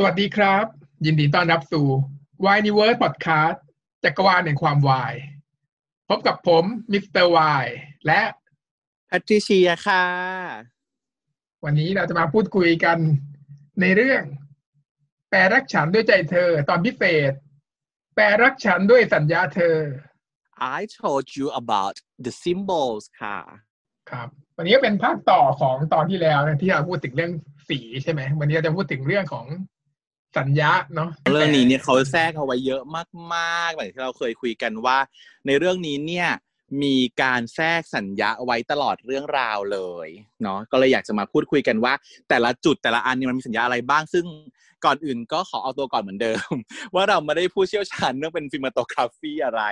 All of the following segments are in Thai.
สวัสดีครับ ยินดีต้อนรับสู่ w i n e w o r d Podcast จักรวาลแห่งความวาย พบกับผมมิสเตอร์วายและแพทริเชียค่ะ วันนี้เราจะมาพูดคุยกันในเรื่อง แปลรักฉันด้วยใจเธอ ตอนพิเศษ แปลรักฉันด้วยสัญญะเธอ I told you about the symbols ค่ะ ครับ วันนี้ก็เป็นภาคต่อของตอนที่แล้วนะที่เราพูดถึงเรื่องสีใช่ไหมวันนี้เราจะพูดถึงเรื่องของ สัญญาเนาะเรื่องนี้เนี่ยเขาแทรกเอาไว้เยอะมากๆแบบที่เราเคยคุยกันว่า ในเรื่องนี้เนี่ย มีการแทรกสัญญาไว้ตลอดเรื่องราวเลยเนาะก็เลยอยากจะมาพูดคุยกันว่า แต่ละจุดแต่ละอันเนี่ยมันมีสัญญาอะไรบ้าง ซึ่งก่อนอื่นก็ขอเอาตัวก่อนเหมือนเดิม ว่าเราไม่ได้ผู้เชี่ยวชาญเรื่องเป็นฟิล์มโตกราฟีอะไร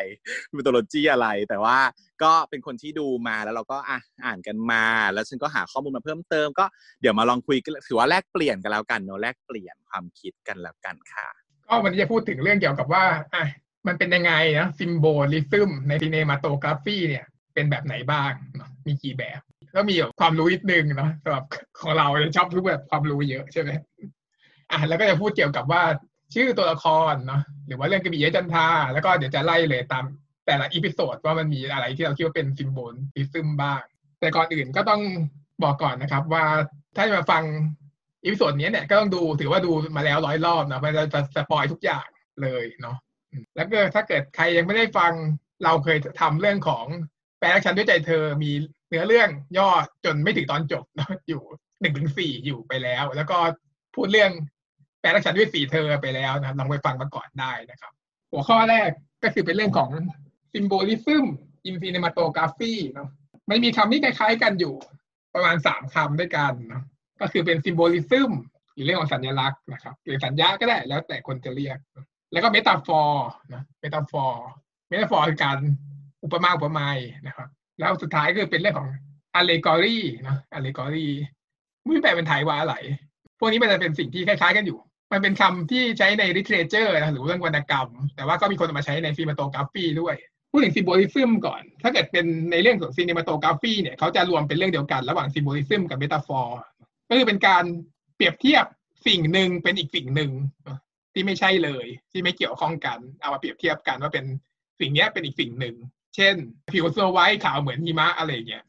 ฟิล์มโตโลจีอะไร แต่ว่าก็เป็นคนที่ดูมาแล้วเราก็อะอ่านกันมา แล้วฉันก็หาข้อมูลมาเพิ่มเติมก็เดี๋ยวมาลองคุยกันถือว่าแลกเปลี่ยนกันแล้วกันเนาะแลกเปลี่ยนความคิดกันแล้วกันค่ะก็วันนี้จะพูดถึงเรื่องเกี่ยวกับว่าอะ มันเป็นยังไงนะ symbolism ใน cinematography เนี่ยเป็นแบบไหนบ้างนะมีกี่แบบก็มีความรู้นิดนึงเนาะสำหรับของเราชอบทุกแบบความรู้เยอะใช่ไหมอะแล้วก็จะพูดเกี่ยวกับว่าชื่อตัวละครเนาะหรือว่าเรื่องกระบี่ยจันทาแล้วก็เดี๋ยวจะไล่เลยตามแต่ละ episode ว่ามันมีอะไรที่เราคิดว่าเป็น symbolism บ้าง แต่ก่อนอื่นก็ต้องบอกก่อนนะครับ ว่าถ้าจะมาฟัง episode นี้เนี่ยก็ต้องดูถือว่าดูมาแล้วร้อยรอบนะมันจะ spoil ทุกอย่างเลยเนาะ แล้วก็ถ้าเกิดใครยังไม่ได้ฟังเราเคยทำเรื่องของแปลฉันด้วยใจเธอมีเนื้อเรื่องย่อจนไม่ถึงตอนจบอยู่หนึ่งถึงสี่อยู่ไปแล้ว แล้วก็พูดเรื่องแปลฉันด้วยสีเธอไปแล้วนะลองไปฟังมาก่อนได้นะครับ หัวข้อแรกก็คือเป็นเรื่องของ symbolism in cinematography เนาะมันมีคำที่คล้ายๆกันอยู่ประมาณสามคำด้วยกันเนาะก็คือเป็น symbolism หรือเรื่องของสัญลักษณ์นะครับหรือสัญญะก็ได้แล้วแต่คนจะเรียก แล้วก็ metaphor นะ metaphor metaphor คือการอุปมาอุปไมยนะครับ แล้วสุดท้ายก็เป็นเรื่องของ allegory นะ allegory ไม่แปลเป็นไทยว่าอะไร พวกนี้มันจะเป็นสิ่งที่คล้ายๆกันอยู่ มันเป็นคำที่ใช้ใน literature นะหรือเรื่องวรรณกรรม แต่ว่าก็มีคนมาใช้ใน cinematography ด้วยพูดถึง symbolism ก่อน ถ้าเกิดเป็นในเรื่องของ cinematography เนี่ยเขาจะรวมเป็นเรื่องเดียวกันระหว่าง symbolism กับ metaphor ก็คือเป็นการเปรียบเทียบสิ่งหนึ่งเป็นอีกสิ่งหนึ่ง ที่ไม่ใช่เลย ที่ไม่เกี่ยวข้องกัน เอามาเปรียบเทียบกันว่าเป็นสิ่งนี้เป็นอีกสิ่งหนึ่ง เช่น ผิวสโนไวท์ขาวเหมือนหิมะอะไรเงี้ย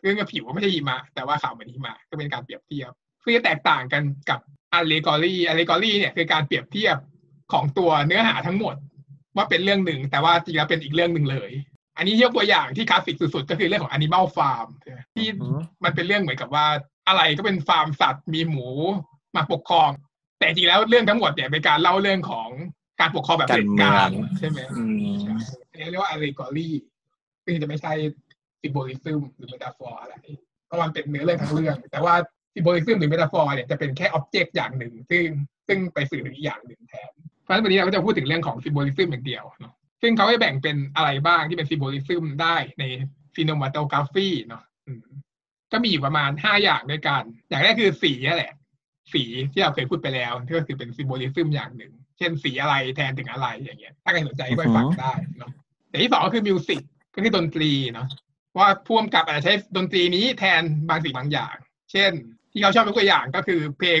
เรื่องกับผิวไม่ใช่หิมะ แต่ว่าขาวเหมือนหิมะก็เป็นการเปรียบเทียบเพื่อแตกต่างกันกับ allegory allegory เนี่ยคือการเปรียบเทียบของตัวเนื้อหาทั้งหมด ว่าเป็นเรื่องหนึ่ง แต่ว่าจริงแล้วเป็นอีกเรื่องหนึ่งเลย อันนี้ยกตัวอย่างที่คลาสสิกสุดๆ ก็คือเรื่องของ Animal Farm ที่มันเป็นเรื่องเหมือนกับว่าอะไรก็เป็นฟาร์มสัตว์มีหมูมาปกครอง แต่จริงแล้วเรื่องทั้งหมดเนี่ยเป็นการเล่าเรื่องของการปกครองแบบเผด็จการใช่ไหมอันนี้เรียกว่า allegory ซึ่งจะไม่ใช่ symbolism หรือ metaphor อะไรเพราะมันเป็นเนื้อเรื่องทั้งเรื่อง แต่ว่า symbolism หรือ metaphor เนี่ยจะเป็นแค่ object อย่างหนึ่ง ซึ่งซึ่งไปสื่อถึงอีกอย่างหนึ่งแทน เพราะฉะนั้นวันนี้เราก็จะพูดถึงเรื่องของ symbolism อย่างเดียวเนาะซึ่งเขาให้แบ่งเป็นอะไรบ้างที่เป็น symbolism ได้ใน cinematography เนาะก็มีอยู่ประมาณห้าอย่างด้วยกัน อย่างแรกคือสีนั่นแหละ สีที่เราเคยพูดไปแล้วที่ก็คือเป็นซิมโบลิซึมอย่างหนึ่ง เช่นสีอะไรแทนถึงอะไรอย่างเงี้ย ถ้าใครสนใจก็ไปฟังได้เนาะแต่ที่สองก็คือ music ก็คือดนตรีเนาะว่าพ่วงกับอาจจะใช้ดนตรีนี้แทนบางสิ่งบางอย่าง เช่น ที่เขาชอบยกตัวอย่างก็คือเพลง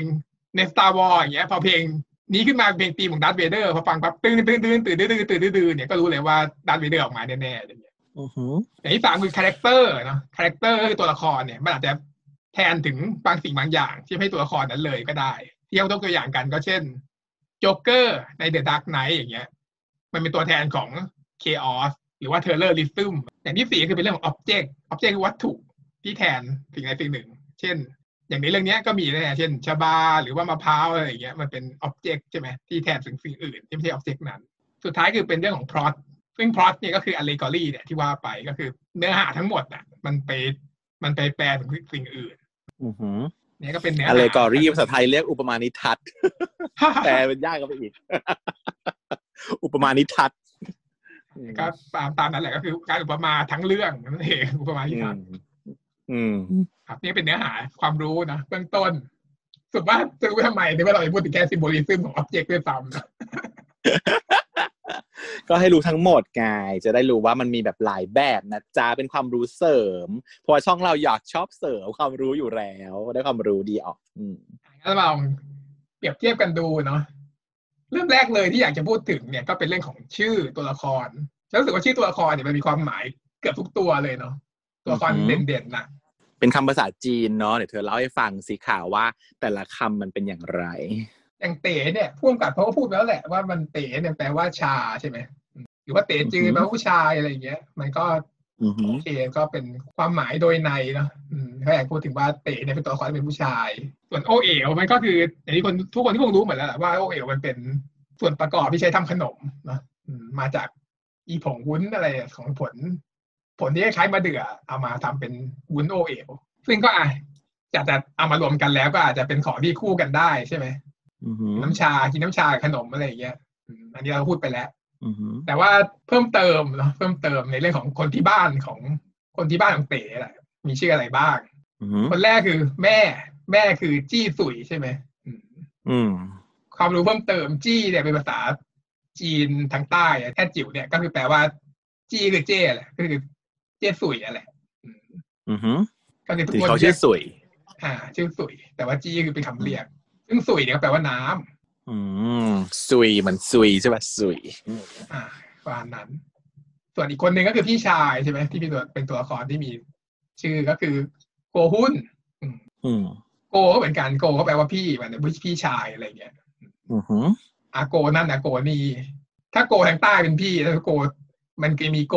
ใน Star Wars อย่างเงี้ย พอเพลงนี้ขึ้นมาเพลงตีมของดัตเวเดอร์พอฟังปั๊บตื่นตื่นตื่นตื่นตื่นตื่นตื่นเนี่ยก็รู้เลยว่าดัตเวเดอร์ออกมาแน่ๆอย่างเงี้ยอย่างที่สามคือ character เนาะ character คือตัวละครเนี่ยมันอาจจะ แทนถึงบางสิ่งบางอย่างที่ให้ตัวละครนั้นเลยก็ได้ ที่เขายกตัวอย่างกันก็เช่นโจ๊กเกอร์ใน The Dark Knight อย่างเงี้ย มันเป็นตัวแทนของ chaos หรือว่า terrorism อย่างที่สี่คือเป็นเรื่องของ object object คือวัตถุที่แทนสิ่งใดสิ่งหนึ่ง เช่น อย่างในเรื่องนี้ก็มีนะเช่นชาบาหรือว่ามะพร้าวอะไรอย่างเงี้ยมันเป็น object ใช่ไหมที่แทนสิ่งสิ่งอื่นที่ไม่ใช่ object นั้น สุดท้ายคือเป็นเรื่องของพล็อตซึ่งพล็อตเนี่ยก็คือ allegory เนี่ยที่ว่าไปก็คือเนื้อหาทั้งหมดอะมันไปมันไปแปลถึงสิ่งอื่น เนี่ยก็เป็นเนื้ออ l เลก ory ภาษาไทยเรียกอุปมานิทัศน์แปลเป็นยากก็ไปอีก อุปมานิทัศน์ก็ตามตามนั้นแหละก็คือการอุปมาทั้งเรื่องนั่นเองอุปมาที่ทำอืมครับนี่เป็นเนื้อหาความรู้นะเบื้องต้น สุดว่าจะรู้ทำไมที่ว่าเราพูดถึงแค่ symbolism ของ object ด้วยซ้ำนะ ก็ให้รู้ทั้งหมดไงจะได้รู้ว่ามันมีแบบหลายแบบนะจ๊ะเป็นความรู้เสริม เพราะช่องเราอยากชอบเสริมความรู้อยู่แล้วได้ความรู้ดีออกอืมก็ลองเปรียบเทียบกันดูเนาะเริ่มแรกเลยที่อยากจะพูดถึงเนี่ยก็เป็นเรื่องของชื่อตัวละครฉันรู้สึกว่าชื่อตัวละครเนี่ยมันมีความหมายเกือบทุกตัวเลยเนาะตัวละครเด่นๆนะเป็นคำภาษาจีนเนาะเดี๋ยวเธอเล่าให้ฟังสิข่าวว่า แต่ละคำมันเป็นอย่างไร อย่างเต๋เนี่ยพ่วงกับเขาก็พูดแล้วแหละว่ามันเต๋เนี่ยแปลว่าชาใช่ไหมอืมหรือว่าเต๋จือแปลว่าผู้ชายอะไรอย่างเงี้ย มันก็อือหือโอเคก็เป็นความหมายโดยในเนาะอืมถ้าอยากพูดถึงว่าเต๋เนี่ยเป็นตัวละครที่เป็นผู้ชาย ส่วนโอเอ๋วมันก็คืออย่างที่คนทุกคนที่คงรู้เหมือนแล้วแหละว่าโอเอ๋วมันเป็นส่วนประกอบที่ใช้ทำขนมเนาะอืมมาจากอีผงวุ้นอะไรของผล ผลที่ใช้มาเดือเอามาทำเป็นวุ้นโอเอ๋วซึ่งก็อะจะจะเอามารวมกันแล้วก็อาจจะเป็นของที่คู่กันได้ใช่ไหมอือหือ น้ำชากินน้ำชากับขนมอะไรอย่างเงี้ยอืมอันนี้เราพูดไปแล้วอือหือแต่ว่าเพิ่มเติมเนาะเพิ่มเติมในเรื่องของคนที่บ้านของคนที่บ้านของเต๋แหละมีชื่ออะไรบ้างอือหือคนแรกคือแม่ แม่คือจี้สุยใช่ไหมอืมอืมความรู้เพิ่มเติมจี้เนี่ยเป็นภาษาจีนทางใต้อะแค่จิ๋วเนี่ยก็คือแปลว่า จี้คือเจ้แหละก็คือเจ้สุยอะแหละอืมอือหือก็คือทุกที่คนเขาชื่อรียกสวยอ่า ชื่อสุยแต่ว่าจี้คือเป็นคำเรียก ซึ่งสุยเนี่ยก็แปลว่าน้ำอืมซุยเหมันซุยใช่ป่ะซุยอ่าประมาณนั้น ส่วนอีกคนหนึ่งก็คือพี่ชายใช่ไหมที่มีตัวเป็นตัวละครที่มีชื่อก็คือโกหุ้น อืมโกก็เหมือนกันโกก็แปลว่าพี่เหมือนพี่พี่ชายอะไรเงี้ยอือหืออาโกนั่นอาโกนี่ถ้าโกทางใต้เป็นพี่ถ้าโกมันก็มีโก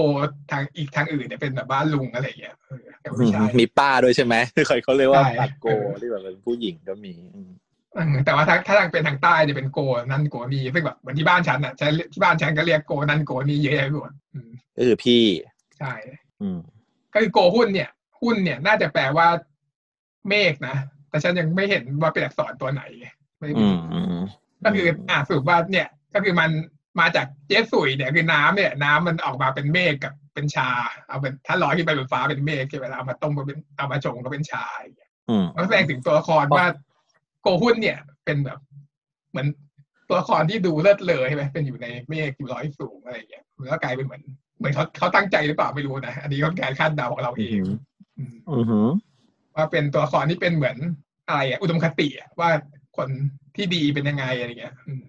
ทางอีกทางอื่นเนี่ยเป็นแบบว่าลุงอะไรเงี้ยเออแต่ว่าไม่ใช่มีป้าด้วยใช่ไหมเคยเขาเรียกว่าใช่ปัดโกที่แบบเป็นผู้หญิงก็มีอืมเออ แต่ว่าถ้าถ้าทางเป็นทางใต้จะเป็นโกนั่นโกนี่ซึ่งแบบเหมือนที่บ้านฉันอะใช้ที่บ้านฉันก็เรียกโกนั่นโกนี่เยอะแยะไปหมดอืมก็คือพี่ ใช่ อืมก็คือโกหุ้นเนี่ย หุ้นเนี่ยน่าจะแปลว่าเมฆนะ แต่ฉันยังไม่เห็นว่าเป็นอักษรตัวไหนไม่อืรู้มอืมก็คืออ่าสรุปว่าเนี่ย ก็คือมันมาจากเจสสุยเนี่ยคือน้ำเนี่ย น้ำมันออกมาเป็นเมฆกับเป็นชา เอาเป็นถ้าลอยขึ้นไปบนฟ้าเป็นเมฆใช่ไหมล่ะเอามาต้มก็เป็นเอามาชงก็เป็นชาอย่างเงี้ยอืมมันแสดงถึงตัวละครว่าโก หุ้นเนี่ย เป็นแบบ เหมือนตัวละครที่ดูเลิศเลอใช่ไหมเป็นอยู่ในเมฆอยู่ร้อยสูงอะไรอย่างเงี้ยมันก็กลายเป็นเหมือนเหมือนเขาเขาตั้งใจหรือเปล่าไม่รู้นะอันนี้ก็การคาดเดาของเราเองอืมอือหือว่าเป็นตัวละครที่เป็นเหมือนอะไรอะอุดมคติอะว่าคนที่ดีเป็นยังไงอะไรเงี้ยอืม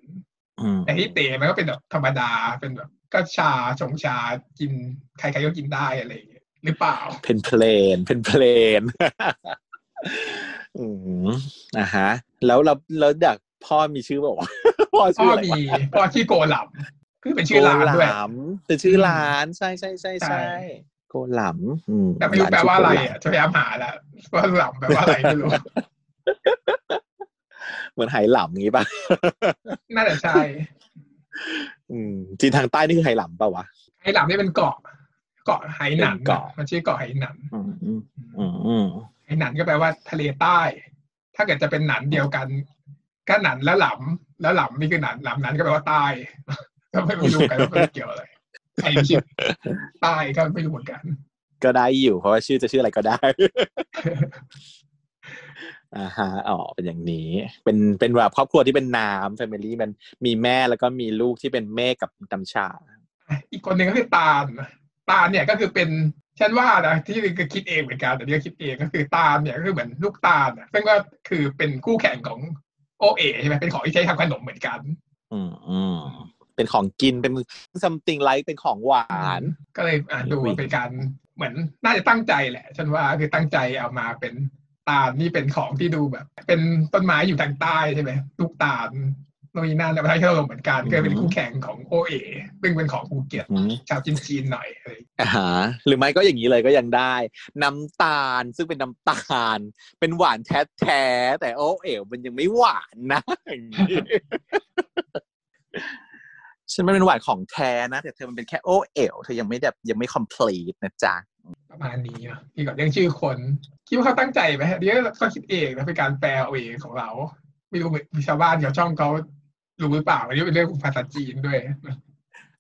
อืมแต่ที่เต๋มันก็เป็นแบบธรรมดาเป็นแบบก็ชาชงชากินใครๆก็กินได้อะไรอย่างเงี้ยหรือเปล่า เป็นเพลนเป็นเพลน อืมอะฮะ แล้วเราแล้วอยากพ่อมีชื่อบอกว่าวะพ่อพ่ชื่อออะไรมีวะพ่อชื่อโกหลับคือเป็นชื่อร้านด้วยโกหลำเป็นชื่อร้านใช่ใช่ใช่ใช่ใช่โกหลำอืมแต่ไม่รู้แปลว่าอะไรอะจะพยายามหาแล้วว่าหลับแปลว่าอะไรไม่รู้เหมือนไหหลำงี้ป่ะน่าจะใช่อืมจีนทางใต้นี่คือไหหลำป่ะวะไหหลับนี่เป็นเกาะ เกาะไหหนันเป็นเกาะมันชื่อเกาะไหหนันอืมอืมอืมอืม ไหหนันก็แปลว่าทะเลใต้ ถ้าเกิดจะเป็นหนันเดียวกัน ก็หนันแล้วหลำแล้วหลำนี่คือหนันหลำนั้นก็แปลว่าใต้ก็ไม่รู้กันว่าเป็นเกี่ยวอะไรใครคิดใต้ก็ไม่รู้เหมือนกัน ก็ได้อยู่ เพราะว่าชื่อจะชื่ออะไรก็ได้อ่าฮะอ๋อเป็นอย่างนี้ เป็นเป็นแบบครอบครัวที่เป็นน้ำแฟมิลี่มันมีแม่แล้วก็มีลูกที่เป็นเมฆกับน้ำชา อีกคนหนึ่งก็คือตาลตาลเนี่ยก็คือเป็น ฉันว่านะที่ก็คิดเองเหมือนกันแต่นี่ก็คิดเองก็คือตาลเนี่ยก็คือเหมือนลูกตาลน่ะซึ่งก็คือเป็นคู่แข่งของโอเอใช่ไหมเป็นของที่ใช้ทำขนมเหมือนกัน อืมอืมเป็นของกินเป็น something like เป็นของหวาน ก็เลยอ่านดูวิ่งเป็นการเหมือนน่าจะตั้งใจแหละ ฉันว่าคือตั้งใจเอามาเป็นตาลนี่เป็นของที่ดูแบบ เป็นต้นไม้อยู่ทางใต้ใช่ไหมลูกตาล โนนนี่นั่นแต่ประเทศเราเหมือนกันก็เลยเป็นคู่แข่งของโอเอซึ่งเป็นของภูเก็ตอืมชาวจีนๆหน่อยอะไรอย่างเงี้ยอ่าฮะหรือไม่ก็อย่างนี้เลยก็ยังได้ น้ำตาลซึ่งเป็นน้ำตาล เป็นหวานแท้ๆแต่โอ้เอ๋วมันยังไม่หวานนะอย่างนี้ฉันมันเป็นหวานของแท้นะ แต่เธอมันเป็นแค่โอ้เอ๋วเธอยังไม่แบบยังไม่ complete นะจ๊ะประมาณนี้เนาะที่ก่อนเรื่องชื่อคน คิดว่าเขาตั้งใจไหมเดี๋ยวก็คิดเองนะเป็นการแปลเอาเองของเรา ไม่รู้เหมือนชาวบ้านชาวช่องเขา รู้หรือเปล่าอันนี้เป็นเรื่องภาษาจีนด้วย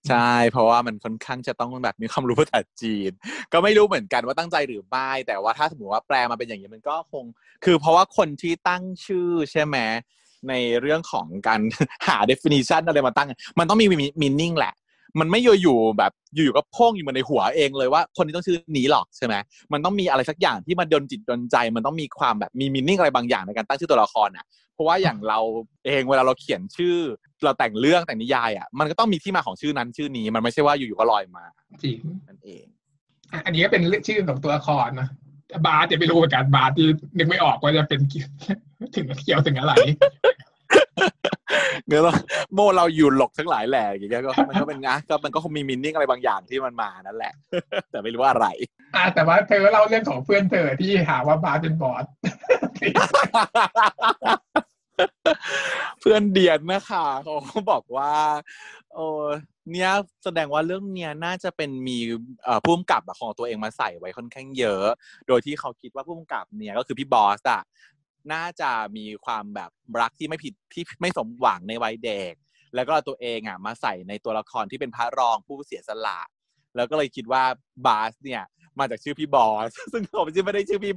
ใช่ เพราะว่ามันค่อนข้างจะต้องแบบมีความรู้ภาษาจีน ก็ไม่รู้เหมือนกันว่าตั้งใจหรือไม่แต่ว่าถ้าสมมติว่าแปลมาเป็นอย่างนี้มันก็คง คือเพราะว่าคนที่ตั้งชื่อใช่ไหมในเรื่องของการหา definition อะไรมาตั้ง มันต้องมี meaning แหละ มันไม่อยู่ๆแบบอยู่ๆก็พ่งอยู่มาในหัวเองเลยว่า คนนี้ต้องชื่อนี้หรอกใช่ไหมมันต้องมีอะไรสักอย่างที่มันดนจิตดนใจ มันต้องมีความแบบมีมินนิ่งอะไรบางอย่างในการตั้งชื่อตัวละครอะเพราะว่าอย่างเราเองเวลาเราเขียนชื่อ เราแต่งเรื่องแต่งนิยายอะมันก็ต้องมีที่มาของชื่อนั้นชื่อนี้ มันไม่ใช่ว่าอยู่ๆก็ลอยมาจริงนั่นเองอะอันนี้ก็เป็นชื่อของตัวละครนะแต่บาสจะไม่รู้เหมือนกันบาสที่นึกไม่ออกว่าจะเป็นเกี่ยวถึงเกี่ยวถึงอะไร เงี้ยเราโมเราอยู่หลกทั้งหลายแหล่อย่างเงี้ยก็มันก็เป็นงะก็มันก็คงมีมินนิ่งอะไรบางอย่างที่มันมานั่นแหละ แต่ไม่รู้ว่าอะไรอะแต่ว่าเธอเล่าเรื่องของเพื่อนเธอที่หาว่าบาสเป็นบอสเพื่อนเดียนนะคะเขาก็บอกว่าโอ้เนี่ยแสดงว่าเรื่องเนี้ยน่าจะเป็นมีเอ่อผู้กำกับอะของตัวเองมาใส่ไว้ค่อนข้างเยอะ โดยที่เขาคิดว่าผู้กำกับเนี่ยก็คือพี่บอสอะ น่าจะมีความแบบรักที่ไม่ผิดที่ไม่สมหวังในวัยเด็ก แล้วก็ตัวเองอะมาใส่ในตัวละครที่เป็นพระรองผู้เสียสละแล้วก็เลยคิดว่าบาสเนี่ยมาจากชื่อพี่บอส ซึ่งเขาไม่ใช่ไม่ได้ชื่อพี่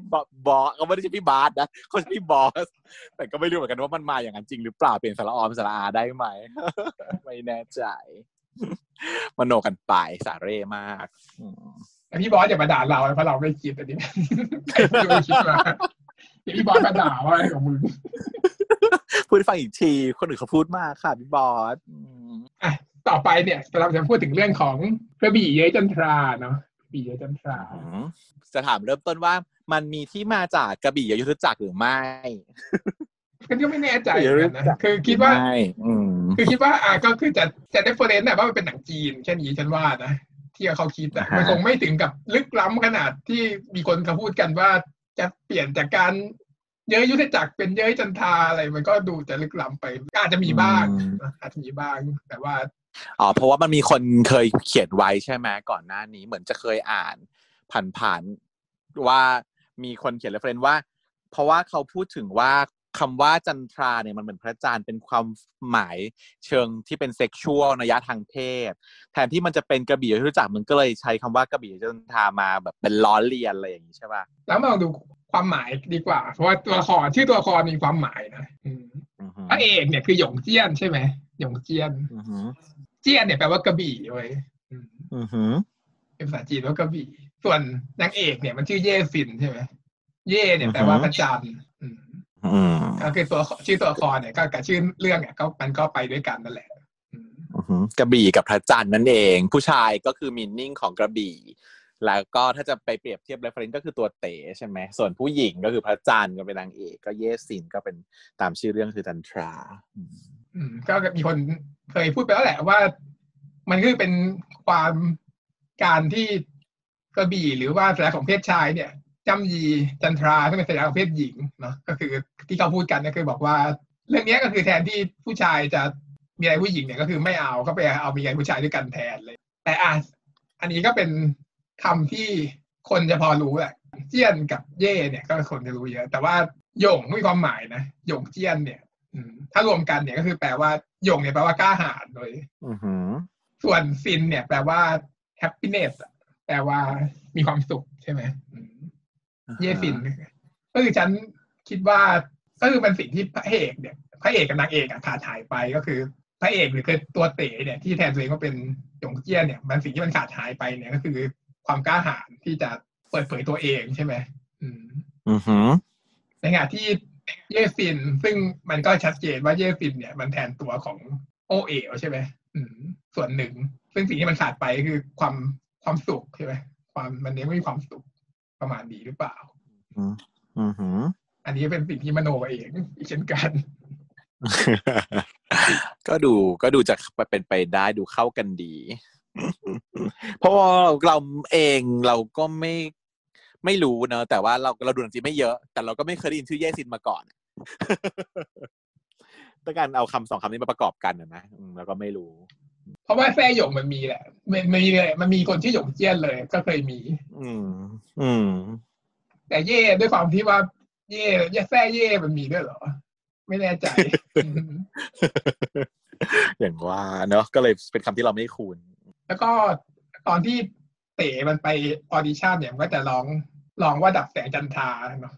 บอสเขาไม่ได้ชื่อพี่บาสนะเขาชื่อพี่บอส แต่ก็ไม่รู้เหมือนกันว่ามันมาอย่างนั้นจริงหรือเปล่าเปลี่ยนสระออเป็นสระอาได้ไหม ไม่แน่ใจมโนกันไปสาเร่มากแต่พี่บอสอย่ามาด่าเราเพราะเราไม่คิดอันนี้ใครไม่คิดมา พี่บอสมาด่าว่าอะไรของมึงพูดให้ฟังอีกที คนอื่นเขาพูดมากค่ะพี่บอสอืมอะต่อไปเนี่ยเราจะพูดถึงเรื่องของกระบี่เย้ยจันทราเนาะกระบี่เย้ยจันทราจะถามเริ่มต้นว่ามันมีที่มาจากกระบี่ยุทธจักรหรือไม่ก็ยังไม่แน่ใจเหมือนกันนะคือคิดว่าไม่อืมคือคิดว่าอะก็คือจะจะได้เฟรนต์นะว่ามันเป็นหนังจีนแค่นี้ฉันว่านะที่เขาคิดแต่อ่าฮะมันคงไม่ถึงกับลึกล้ำขนาดที่มีคนเขาพูดกันว่า จะเปลี่ยนจากการเยอะยุทธจักรเป็นเยอะจันทาอะไรมันก็ดูจะลึกล้ำไปอาจจะมีบ้างอาจจะมีบ้างแต่ว่าอ๋อเพราะว่ามันมีคนเคยเขียนไว้ใช่ไหมก่อนหน้านี้เหมือนจะเคยอ่านผ่านๆว่ามีคนเขียนเรฟเฟนว่า เพราะว่าเขาพูดถึงว่า คำว่าจันทราเนี่ยมันเหมือนพระจันทร์เป็นความหมายเชิงที่เป็นเซ็กชวลนัยยะทางเพศ แทนที่มันจะเป็นกระบี่ที่รู้จักมันก็เลยใช้คำว่ากระบี่จันทรามาแบบเป็นล้อเลียนอะไรอย่างนี้ใช่ป่ะแล้วมาลองดูความหมายดีกว่า เพราะว่าตัวละครชื่อตัวละครมีความหมายนะอืมอือหือพระเอกเนี่ยคือหยงเจี้ยนใช่ไหมหยงเจี้ยนอือหือเจี้ยนเนี่ยแปลว่ากระบี่เว้ยอืมอือหือเป็นภาษาจีนว่ากระบี่ส่วนนางเอกเนี่ยมันชื่อเย่ฟินใช่ไหมเย่เนี่ยแปลว่าพระจันทร์อืมอืม ก็คือตัวชื่อตัวละครเนี่ยก็กับชื่อเรื่องเนี่ยก็มันก็ไปด้วยกันนั่นแหละอืมอือหือกระบี่กับพระจันทร์นั่นเอง ผู้ชายก็คือ meaning ของกระบี่ แล้วก็ถ้าจะไปเปรียบเทียบ reference ก็คือตัวเต๋ใช่ไหมส่วนผู้หญิงก็คือพระจันทร์ก็เป็นนางเอกก็เย่ฟินก็เป็นตามชื่อเรื่องคือจันทราอืมอืมก็มีคนเคยพูดไปแล้วแหละว่า มันคือเป็นความการที่กระบี่หรือว่าสัญลักษณ์ของเพศชายเนี่ย จำยีจันทราซึ่งเป็นสัญลักษณ์ของเพศหญิงเนาะก็คือที่เขาพูดกันก็คือบอกว่า เรื่องเนี้ยก็คือแทนที่ผู้ชายจะมีอะไรผู้หญิงเนี่ยก็คือไม่เอาก็ไปเอามีอะไรผู้ชายด้วยกันแทนเลย แต่อะอันนี้ก็เป็นคำที่คนจะพอรู้แหละเจี้ยนกับเย่เนี่ยก็คนจะรู้เยอะ แต่ว่าหยงมีความหมายนะหยงเจี้ยนเนี่ยอืมถ้ารวมกันเนี่ยก็คือแปลว่าหยงเนี่ยแปลว่ากล้าหาญโดยอือหือส่วนฟินเนี่ย แปลว่า happiness อะแปลว่ามีความสุขใช่ไหมอืม เย่ฟินก็คือฉันคิดว่าก็คือเป็นสิ่งที่พระเอกเนี่ยพระเอกกับนางเอกอะขาดหายไปก็คือพระเอกหรือคือตัวเต๋เนี่ยที่แทนตัวเองว่าเป็นหยงเจี้ยนเนี่ยมันสิ่งที่มันขาดหายไปเนี่ยก็คือ ความกล้าหาญที่จะเปิดเผยตัวเองใช่ไหมอืมอือหือในขณะที่เย่ฟินซึ่งมันก็ชัดเจนว่าเย่ฟินเนี่ยมันแทนตัวของโอเอ๋วใช่ไหมอืมส่วนหนึ่ง ซึ่งสิ่งที่มันขาดไปคือความความสุขใช่ไหมความมันยังไม่มีความสุข ประมาณนี้หรือเปล่าอืมอือหืออันนี้เป็นสิ่งที่มโนเองอีกเช่นกัน ก็ดูก็ดูจะเป็นไปได้ดูเข้ากันดี เพราะว่าเราเองเราก็ไม่ไม่รู้เนอะแต่ว่าเราเราดูหนังจีนไม่เยอะ แต่เราก็ไม่เคยได้ยินชื่อเย่ซินมาก่อนต้องการเอาคำสองคำนี้มาประกอบกันนะนะอืมแล้วก็ไม่รู้ เพราะว่าแซ่หยงมันมีแหละมันมันมีเลยมันมีคนที่อหยงเจี้ยนเลย ก็เคยมี อืม อืม แต่เย่ด้วยความที่ว่า เย่เย่แซ่เย่มันมีด้วยเหรอ ไม่แน่ใจอืมอย่างว่าเนอะก็เลยเป็นคำที่เราไม่คุ้นแล้วก็ตอนที่เต๋มันไปออดิชั่นเนี่ยมันก็จะร้องร้องว่าดับแสงจันทราเนาะ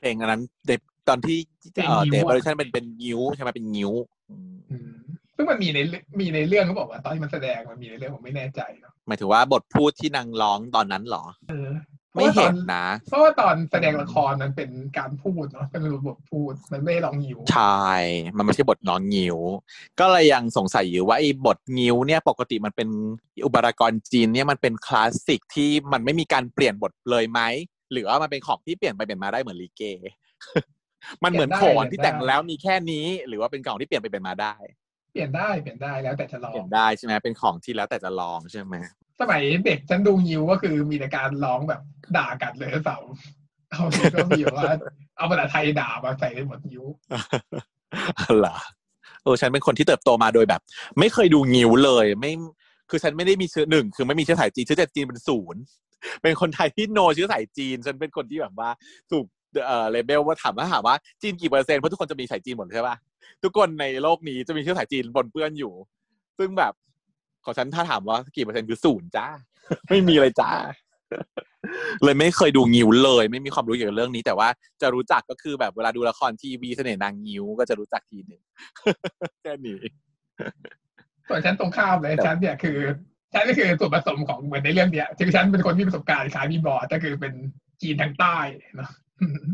เพลงอันนั้นเดตอนที่เป็นเอ่องิ้วเดอะบริชันเป็นเป็นงิ้วใช่ไหมเป็นงิ้วอืมอืม ซึ่งมันมีในมีในเรื่องเขาบอกว่า ตอนที่มันแสดงมันมีในเรื่องผมไม่แน่ใจเนาะหมายถึงว่าบทพูดที่นางร้องตอนนั้นเหรอเพราะไม่ว่าตเห็อนนนะ เพราะว่าตอนแสดงละครมันเป็นการพูดเนาะเป็นบทพูดมันไม่ได้ลองหิวใช่มันไม่ใช่บทนอนงิ้ว ก็เลยยังสงสัยอยู่ว่าไอ้บทงิ้วเนี่ยปกติมันเป็นอุปกรณ์จีนเนี่ยมันเป็นคลาสสิกที่มันไม่มีการเปลี่ยนบทเลยไหมหรือว่ามันเป็นของที่เปลี่ยนไปเปลี่ยนมาได้เหมือนลีเกมันเหมือนโขนที่แต่งแล้วมีแค่นี้ หรือว่าเป็นของที่เปลี่ยนไปเปลี่ยนมาได้ เปลี่ยนได้เปลี่ยนได้แล้วแต่จะลอเปลี่งยนได้ใช่ไหมเป็นของที่แล้วแต่จะลองใช่ไหมสมัยเด็กฉันดูหิวก็คือมีแต่การร้องแบบด่ากันเลยเสาร์เอาเลยก็มีว่าเอาภาษาไทยด่ามาใส่ในบทหิวเหรอเออฉันเป็นคนที่เติบโตมาโดยแบบ ไม่เคยดูงิ้วเลยไม่คือฉันไม่ได้มีเชื้อหนึ่งคือไม่มีเชื้อสายจีนเชื้อสายจีนเป็นศูนย์เป็นคนไทยที่โนเชื้อสายจีน ฉันเป็นคนที่แบบว่าถูกเอ่อเลเบลว่าถามว่าถามว่าจีนกี่เปอร์เซ็นต์เพราะทุกคนจะมีสายจีนหมดใช่ปะ ทุกคนในโลกนี้จะมีเชื้อสายจีนปนเปื้อนอยู่ ซึ่งแบบของฉันถ้าถามว่ากี่เปอร์เซ็นต์คือศูนย์จ้า ไม่มีเลยจ้า เลยไม่เคยดูงิ้วเลย ไม่มีความรู้เกี่ยวกับเรื่องนี้ แต่ว่าจะรู้จักก็คือแบบเวลาดูละครทีวีเสน่ห์นางงิ้วก็จะรู้จักทีหนึ่งแค่นี้ส่วนฉันตรงข้ามเลยครับฉันเนี่ยคือฉันก็คือส่วนผสมของเหมือนในเรื่องเนี้ยคือฉันเป็นคนมีประสบการณ์ขายมีบอร์ดก็คือเป็นจีนทางใต้เนาะอือหือ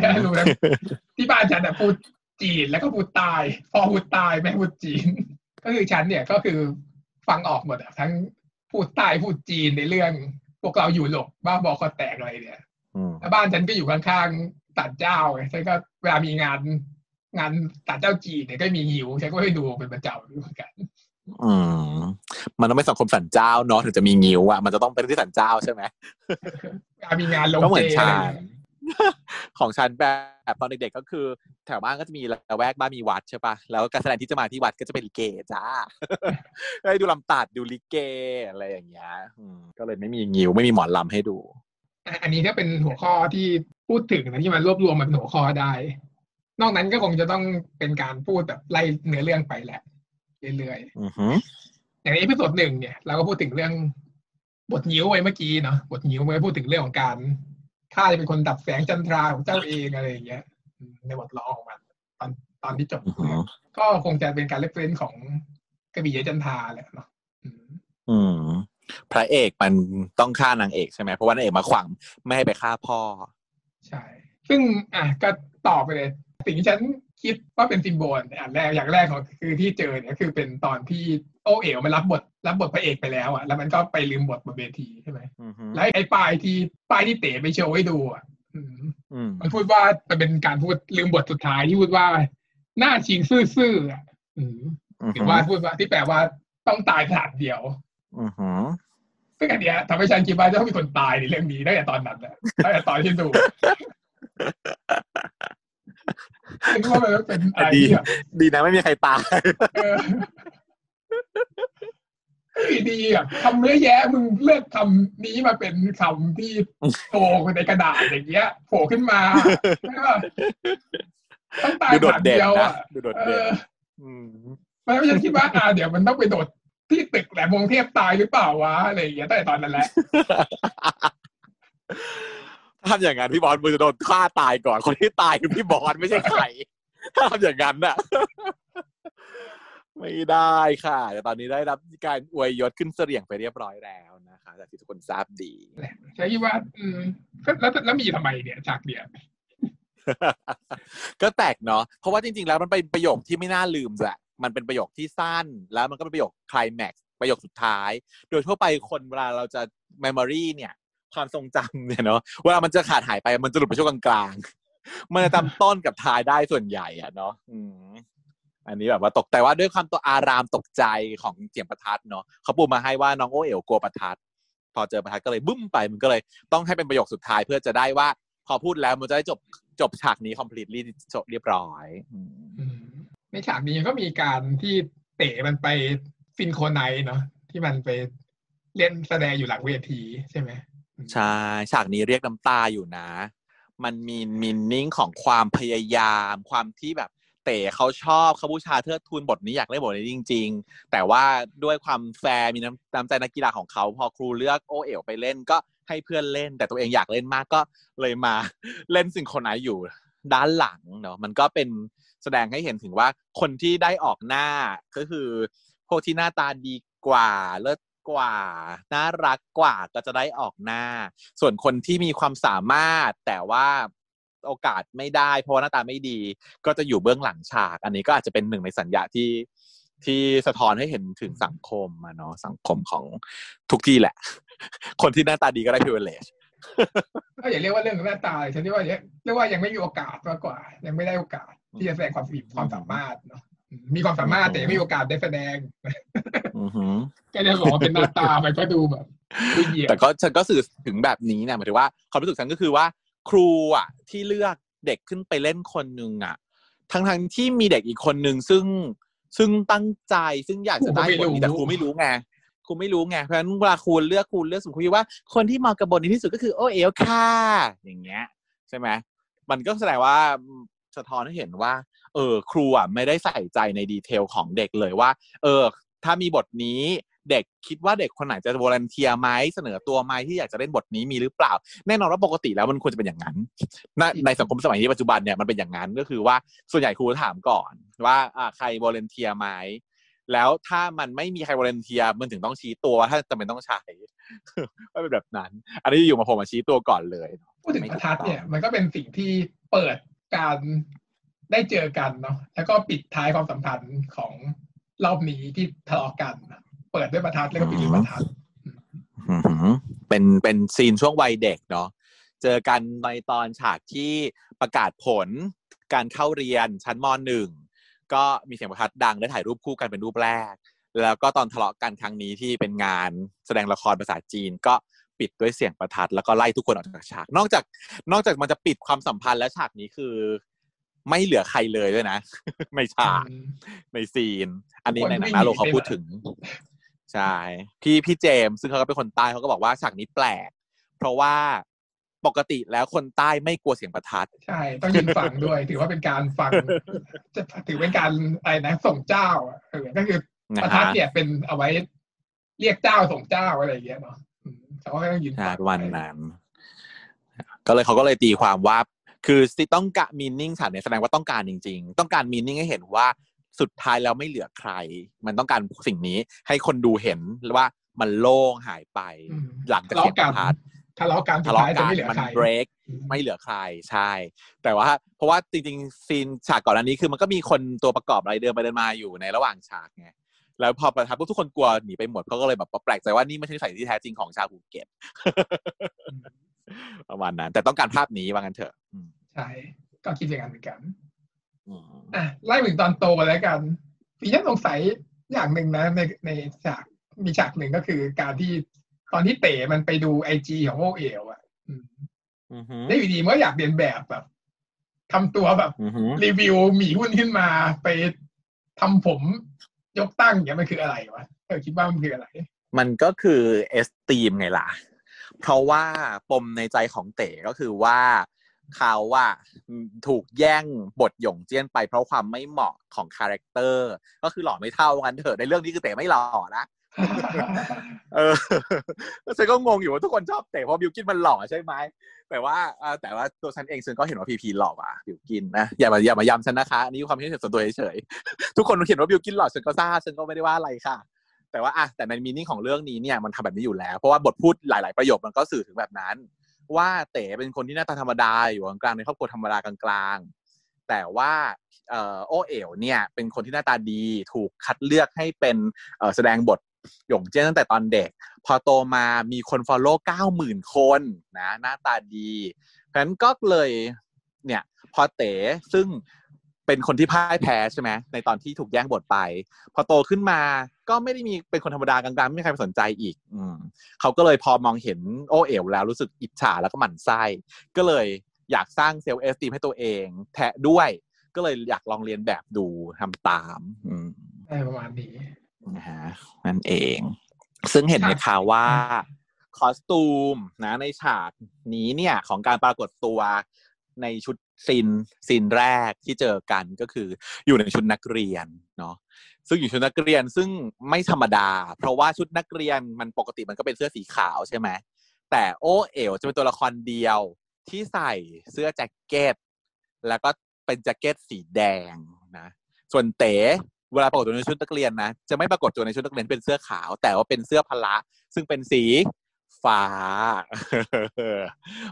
แค่รู้นะที่บ้านฉันอะพูด จีนแล้วก็พูดใต้พ่อพูดใต้แม่พูดจีน ก็คือฉันเนี่ยก็คือฟังออกหมดอะทั้งพูดใต้พูดจีนในเรื่อง พวกเราอยู่หลบบ้าบอคอแตกอะไรเนี่ยอืมแล้วบ้านฉันก็อยู่ข้างๆตัดเจ้าไงฉันก็เวลามีงานงานตัดเจ้าจีนเนี่ยก็มีหิวฉันก็ไปดูเป็นประจำเหมือนกัน อืมมันต้องเป็นสังคมสันเจ้าเนาะถึงจะมีงิ้วอะมันจะต้องเป็นที่สันเจ้าใช่ไหมเวลามีงานลงก็เหมืเจอนอะฉัไรนอย่างเงี้ย ของฉันแบบตอนเด็กๆก็คือ แถวบ้านก็จะมีละแวกบ้านมีวัดใช่ปะแล้วการแสดงที่จะมาที่วัดก็จะเป็นลิเกจ้าได้ดูลำตัดดูลิเกอะไรอย่างเงี้ยอืมก็เลยไม่มีงิ้วไม่มีหมอนลำให้ดูอะอันนี้ก็เป็นหัวข้อที่พูดถึงนะที่มันรวบรวมมาเป็นหัวข้อได้ นอกนั้นก็คงจะต้องเป็นการพูดแบบไล่เนื้อเรื่องไปแหละเรื่อยๆอือหืออย่างใน episode หนึ่งเนี่ยเราก็พูดถึงเรื่องบทงิ้วไว้เมื่อกี้เนาะบทงิ้วมันก็พูดถึงเรื่องของการ ข้าจะเป็นคนดับแสงจันทราของเจ้าเองอะไรอย่างเงี้ยอืมในบทร้องของมัน ตอนตอนที่จบอือหือก็คงจะเป็นการ reference ของกระบี่จันทราแหละเนาะอืมอืม พระเอกมันต้องฆ่านางเอกใช่ไหมเพราะว่านางเอกมาขวางไม่ให้ไปฆ่าพ่อ ใช่ ซึ่งอะก็ตอบไปเลย สิ่งที่ฉันคิดว่าเป็น symbol อันแรกอย่างแรกของคือที่เจอเนี่ยคือเป็นตอนที่โอเอ๋วมันรับบท รับบทพระเอกไปแล้วอะแล้วมันก็ไปลืมบทบนเวทีใช่ไหมอือหือแล้วไอ้ป้ายที่ป้ายที่เต๋ไปโชว์ให้ดูอะอืมอืมมันพูดว่ามันเป็นการพูดลืมบทสุดท้ายที่พูดว่า หน้าชิงซื่อๆอะอืมหรือว่าพูดว่าที่แปลว่าต้องตายสถานเดียวอือหือซึ่งอันเนี้ยทำให้ฉันคิดว่าจะต้องมีคนตายในเรื่องนี้ตั้งแต่ตอนนั้นแหละตั้งแต่ตอนที่ดูคิดว่ามันเป็นอะไรที่แบบดีนะไม่มีใครตายเอออยู่ ดีอะคำเยอะแยะมึงเลือกคำนี้มาเป็นคำที่โผล่ในกระดาษอย่างเงี้ย โผล่ขึ้นมาใช่ป่ะต้องตายดูโดดผ่านเด่นเดียวนะอะดูโดดเอเด่นออืมมันไม่ฉันคิดว่าอ่าเดี๋ยวมันต้องไปโดดที่ตึกแหลมมงเทพตายหรือเปล่าวะอะไรอย่างเงี้ยตั้งแต่ตอนนั้นแหละถ้าทำอย่างนั้นพี่บอลมึงจะโดนฆ่าตายก่อนคนที่ตายคือพี่บอลไม่ใช่ใครถ้าทำอย่างนั้นน่ะ ไม่ได้ค่ะ แต่ตอนนี้ได้รับการอวยยศขึ้นเสลี่ยงไปเรียบร้อยแล้วนะคะจากที่ทุกคนทราบดีฉันคิดว่า อืมก็แล้วแล้วมีทำไมเนี่ยฉากเดียวก็แตกเนาะเพราะว่าจริง ๆ แล้วมันเป็นประโยคที่ไม่น่าลืมแหละมันเป็นประโยคที่สั้น แล้วมันก็เป็นประโยคคลายแม็กซ์ประโยคสุดท้าย โดยทั่วไปคนเวลาเราจะ memory เนี่ย ความทรงจำเนี่ยเนาะเวลามันจะขาดหายไปมันจะหลุดไปช่วงกลางๆมันจะจำต้นกับท้ายได้ส่วนใหญ่อะเนาะ อืมอันนี้แบบว่าตกแต่ว่าด้วยความตัวอารามตกใจของเสียงประทัดเนาะเขาปูมาให้ว่าน้องโอเอ๋วกลัวประทัด พอเจอประทัดก็เลยบึ้มไปมันก็เลยต้องให้เป็นประโยคสุดท้ายเพื่อจะได้ว่า พอพูดแล้วมันจะได้จบจบฉากนี้ completely จบเรียบร้อยอืมอืมในฉากนี้ก็มีการที่เต๋มันไป synchronize เนาะที่มันไปเล่นแสดงอยู่หลังเวทีใช่ไหมใช่ฉากนี้เรียกน้ำตาอยู่นะ มันมี meaning ของความพยายาม ความที่แบบ เต๋เขาชอบเขาบูชาเทิดทูนบทนี้อยากเล่นบทนี้จริง ๆ แต่ว่าด้วยความแฟร์มีน้ำน้ำใจนักกีฬาของเขาพอครูเลือกโอเอ๋วไปเล่นก็ให้เพื่อนเล่น แต่ตัวเองอยากเล่นมากก็เลยมาเล่นสิ่งคนไหนอยู่ด้านหลังเนาะมันก็เป็นแสดงให้เห็นถึงว่าคนที่ได้ออกหน้าก็คือ พวกที่หน้าตาดีกว่าเลิศกว่า น่ารักกว่าก็จะได้ออกหน้า ส่วนคนที่มีความสามารถแต่ว่า โอกาสไม่ได้ เพราะว่าหน้าตาไม่ดี ก็จะอยู่เบื้องหลังฉาก อันนี้ก็อาจจะเป็นหนึ่งในสัญญาที่ที่สะท้อนให้เห็นถึงสังคมอะเนาะสังคมของทุกที่แหละ คนที่หน้าตาดีก็ได้ privilege ก็อย่าเรียกว่าเรื่องหน้าตาฉันเรียกว่าเรียกว่ายังไม่มีโอกาสมากกว่า ยังไม่ได้โอกาสที่จะแสดงความสความสามารถเนาะมีความสามารถแต่ยังไม่มีโอกาสได้แสดงอือหือก็จะบอกว่าเป็นหน้าตามันก็ดูแบบดูเหยียดแต่ก็ฉันก็สื่อถึงแบบนี้เนี่ยหมายถึงว่าความรู้สึกฉันก็คือว่า ครูอะ ที่เลือกเด็กขึ้นไปเล่นคนหนึ่งอะ ทั้งทั้งๆที่มีเด็กอีกคนหนึ่งซึ่งซึ่งตั้งใจซึ่งอยากจะได้บทนี้แต่ครูไม่รู้ไงครูไม่รู้ไงเพราะฉะนั้นเวลาครูเลือกครูเลือกสมมติว่า คนที่เหมาะกับบทนี้ที่สุดก็คือโอเอ๋วค่ะ อย่างเงี้ย ใช่ไหมมันก็แสดงว่าสะท้อนให้เห็นว่า เออ ครูอะไม่ได้ใส่ใจใน detail ของเด็กเลยว่า เออ ถ้ามีบทนี้ เด็กคิดว่าเด็กคนไหนจะ volunteer ไหมเสนอตัวไหมที่อยากจะเล่นบทนี้มีหรือเปล่า แน่นอนว่าปกติแล้วมันควรจะเป็นอย่างนั้น ในในสังคมสมัยนี้ปัจจุบันเนี่ยมันเป็นอย่างนั้นก็คือว่าส่วนใหญ่ครูถามก่อนว่าอ่าใคร volunteer ไหมแล้วถ้ามันไม่มีใคร volunteer มันถึงต้องชี้ตัวว่าถ้าจำเป็นต้องใช้ว่าเป็นแบบนั้น อันนี้อยู่มาผมมาชี้ตัวก่อนเลยพูดถึงประทัดเนี่ยมันก็เป็นสิ่งที่เปิดการได้เจอกันเนาะแล้วก็ปิดท้ายความสัมพันธ์ของรอบนี้ที่ทะเลาะกันนะ เปิดด้วยประทัดแล้วก็ปิดด้วยประทัดอือหือเป็นเป็น scene ช่วงวัยเด็กเนาะเจอกันในตอนฉากที่ประกาศผลการเข้าเรียนชั้นมหนึ่งก็มีเสียงประทัดดังได้ถ่ายรูปคู่กันเป็นรูปแรก แล้วก็ตอนทะเลาะกันครั้งนี้ที่เป็นงานแสดงละครภาษาจีนก็ปิดด้วยเสียงประทัดแล้วก็ไล่ทุกคนออกจากฉาก นอกจากนอกจากมันจะปิดความสัมพันธ์แล้วฉากนี้คือ ไม่เหลือใครเลยด้วยนะในฉากในซีน อันนี้ในหนังนาโลเขาพูดถึง ใช่พี่พี่เจมส์ซึ่งเขาก็เป็นคนใต้เขาก็บอกว่าฉากนี้แปลก เพราะว่าปกติแล้วคนใต้ไม่กลัวเสียงประทัด ใช่ ต้องยืนฟังด้วย ถือว่าเป็นการฟังจะถือเป็นการอะไรนะส่งเจ้าอะเออก็คือประทัดเนี่ยเป็นเอาไว้ เรียกเจ้าส่งเจ้าอะไรอย่างเงี้ยเนาะอืมแต่ว่าก็ต้องยืนใช่ฟังวันนั้นก็เลยเขาก็เลยตีความว่า คือสิต้องการมีนิ่งฉากเนี่ยแสดงว่าต้องการจริง ๆ ต้องการมีนิ่งให้เห็นว่า สุดท้ายแล้วไม่เหลือใคร มันต้องการสิ่งนี้ให้คนดูเห็นว่ามันโล่งหายไปอืมหลังจากทะเสียเลาะงปกันระทัดทะเลาะกันสุทะดเลาะท้ายกัจะนไม่เหลือมันใครเบรกไม่เหลือใครใช่ แต่ว่า เพราะว่าจริงๆซีนฉากก่อนอันนี้คือมันก็มีคนตัวประกอบอะไรเดินไปเดินมาอยู่ในระหว่างฉากไงแล้วพอประทับปุ๊บทุกคนกลัวหนีไปหมดเขาก็เลยแบบแปลกใจว่านี่ไม่ใช่นิสัยที่แท้จริงของชาวภูเก็ตประมาณนั้น แต่ต้องการภาพนี้ว่างั้นเถอะอืมใช่ก็คิดอย่างนั้นเหมือนกัน อืมอะไล่ถึงตอนโตแล้วกันพี่ฉันสงสัยอย่างหนึ่งนะในในฉากมีฉากหนึ่งก็คือการที่ตอนที่เต๋มันไปดูไอจีของโอเอ๋วอะอืมอือหือแล้วอยู่ดีมันก็อยากเรียนแบบแบบทำตัวแบบอือหือรีวิวหมีหุ้นขึ้นมาไปทำผมยกตั้งอย่างเงี้ยมันคืออะไรวะเออคิดว่ามันคืออะไร มันก็คือเอสตีมไงล่ะ เพราะว่าปมในใจของเต๋ก็คือว่า เขาว่าถูกแย่งบทหยงเจี้ยนไปเพราะความไม่เหมาะของคาแรคเตอร์ ก็คือหล่อไม่เท่ากันเถอะในเรื่องนี้คือเต๋ไม่หล่อนะเออฉันก็งงอยู่ว่าทุกคนชอบเตะเพราะบิวกินมันหล่อใช่ไหมแต่ว่าเอ่อแต่ว่าตัวฉันเองฉันก็เห็นว่าพีพีหล่อกว่าบิวกินนะอย่ามาอย่ามาย้ำฉันนะคะอันนี่ความคิดเห็นส่วนตัวเฉยๆทุกคนเห็นว่าบิวกินหล่อฉันก็ทราบฉันก็ไม่ได้ว่าอะไรค่ะ แต่ว่าอะแต่ในมีนิ่งของเรื่องนี้เนี่ยมันทำแบบนี้อยู่แล้ว เพราะว่าบทพูดหลาย ๆประโยคมันก็สื่อถึงแบบนั้น ว่าเต๋เป็นคนที่หน้าตาธรรมดาอยู่กลางๆในครอบครัวธรรมดากลางๆ แต่ว่าโอเอ๋วเนี่ยเป็นคนที่หน้าตาดีถูกคัดเลือกให้เป็นแสดงบทหยงเจี้ยนตั้งแต่ตอนเด็ก พอโตมามีคนฟอลโล่เก้าหมื่นคนนะหน้าตาดี เพราะฉะนั้นก็เลยเนี่ยพอเต๋ซึ่ง เป็นคนที่พ่ายแพ้ใช่ไหมในตอนที่ถูกแย่งบทไป พอโตขึ้นมาก็ไม่ได้มีเป็นคนธรรมดากลางๆ ไม่มีใครไปสนใจอีก อืมเขาก็เลยพอมองเห็นโอเอ๋วแล้วรู้สึกอิจฉาแล้วก็หมั่นไส้ก็เลยอยากสร้าง self-esteem ให้ตัวเอง แทะด้วย ก็เลยอยากลองเลียนแบบดูทำตาม อืมได้ประมาณนี้นะฮะนั่นเอง ซึ่งเห็นไหมคะว่า costume นะในฉากนี้เนี่ย ของการปรากฏตัวในชุด ซินซินแรกที่เจอกันก็คืออยู่ในชุดนักเรียนเนาะซึ่งอยู่ชุดนักเรียนซึ่งไม่ธรรมดา เพราะว่าชุดนักเรียนมันปกติมันก็เป็นเสื้อสีขาวใช่ไหมแต่โอเอ๋วจะเป็นตัวละครเดียวที่ใส่เสื้อแจ็คเก็ต แล้วก็เป็นแจ็คเก็ตสีแดงนะส่วนเต๋เวลาปรากฏตัวในชุดนักเรียนนะจะไม่ปรากฏตัวในชุดนักเรียนเป็นเสื้อขาว แต่ว่าเป็นเสื้อพละ ซึ่งเป็นสี ฟ้า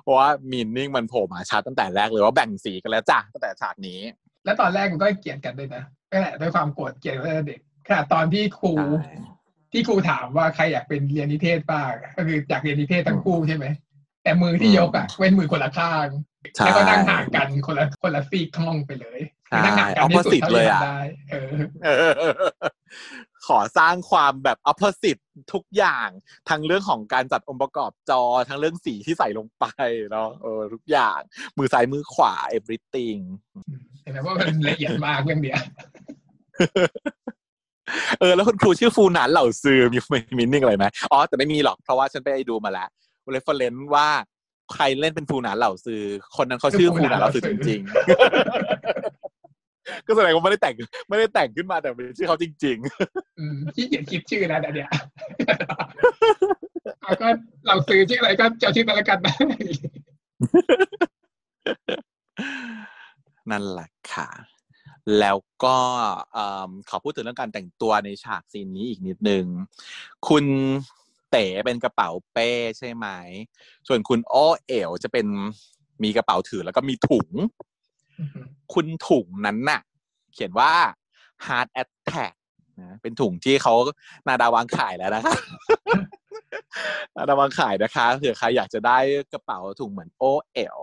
เพราะว่ามีนิ่งมันโผล่มาชัดตั้งแต่แรกเลยว่าแบ่งสีกันแล้วจ้ะตั้งแต่ฉากนี้ แล้วตอนแรกมันก็เกลียดกันด้วยนะก็แหละด้วยความโกรธเกลียดกันตั้งแต่เด็กขนาดตอนที่ครูใช่ที่ครูถามว่าใครอยากเป็นเรียนนิเทศบ้างก็คืออยากเรียนนิเทศทั้งคู่ใช่ไหมแต่มือที่ยกอะเว้นมือคนละข้างใช่แล้วก็นั่งห่างกันคนละคนละซีกห้องไปเลยใช่นั่งห่างกันที่สุด opposite เท่าเลยที่อะทำได้เออเออขอสร้างความแบบ opposite ทุกอย่าง ทั้งเรื่องของการจัดองค์ประกอบจอ ทั้งเรื่องสีที่ใส่ลงไปเนาะเออทุกอย่าง มือซ้ายมือขวา everything เห็นไหมว่ามันละเอียดมากเรื่องเนี้ยเออแล้วคุณครูชื่อฟูหนานเหล่าซือมี meaning อะไรไหมอ๋อแต่ไม่มีหรอกเพราะว่าฉันไปดูมาแล้ว reference ว่าใครเล่นเป็นฟูหนานเหล่าซือคนนั้นเขาชื่อฟูหนานเหล่าซือจริงๆ ก็แสดงว่าไม่ได้แต่งไม่ได้แต่งขึ้นมาแต่เป็นชื่อเขาจริงอืมขี้เกียจคิดชื่อแล้วเดี๋ยวเอาก็เราซื้อชื่ออะไรก็จะเอาชื่อนั้นละกันนะๆนั่นแหละค่ะ แล้วก็เอิ่มขอพูดถึงเรื่องการแต่งตัวในฉากซีนนี้อีกนิดนึง คุณเต๋เป็นกระเป๋าเป้ใช่ไหม ส่วนคุณโอเอ๋วจะเป็นมีกระเป๋าถือแล้วก็มีถุง คุณถุงนั้นน่ะ เขียนว่า hard attack นะเป็นถุงที่เขานาดาวางขายแล้วนะคะนาดาวางขายนะคะเผื่อใครอยากจะได้กระเป๋าถุงเหมือนโอเอล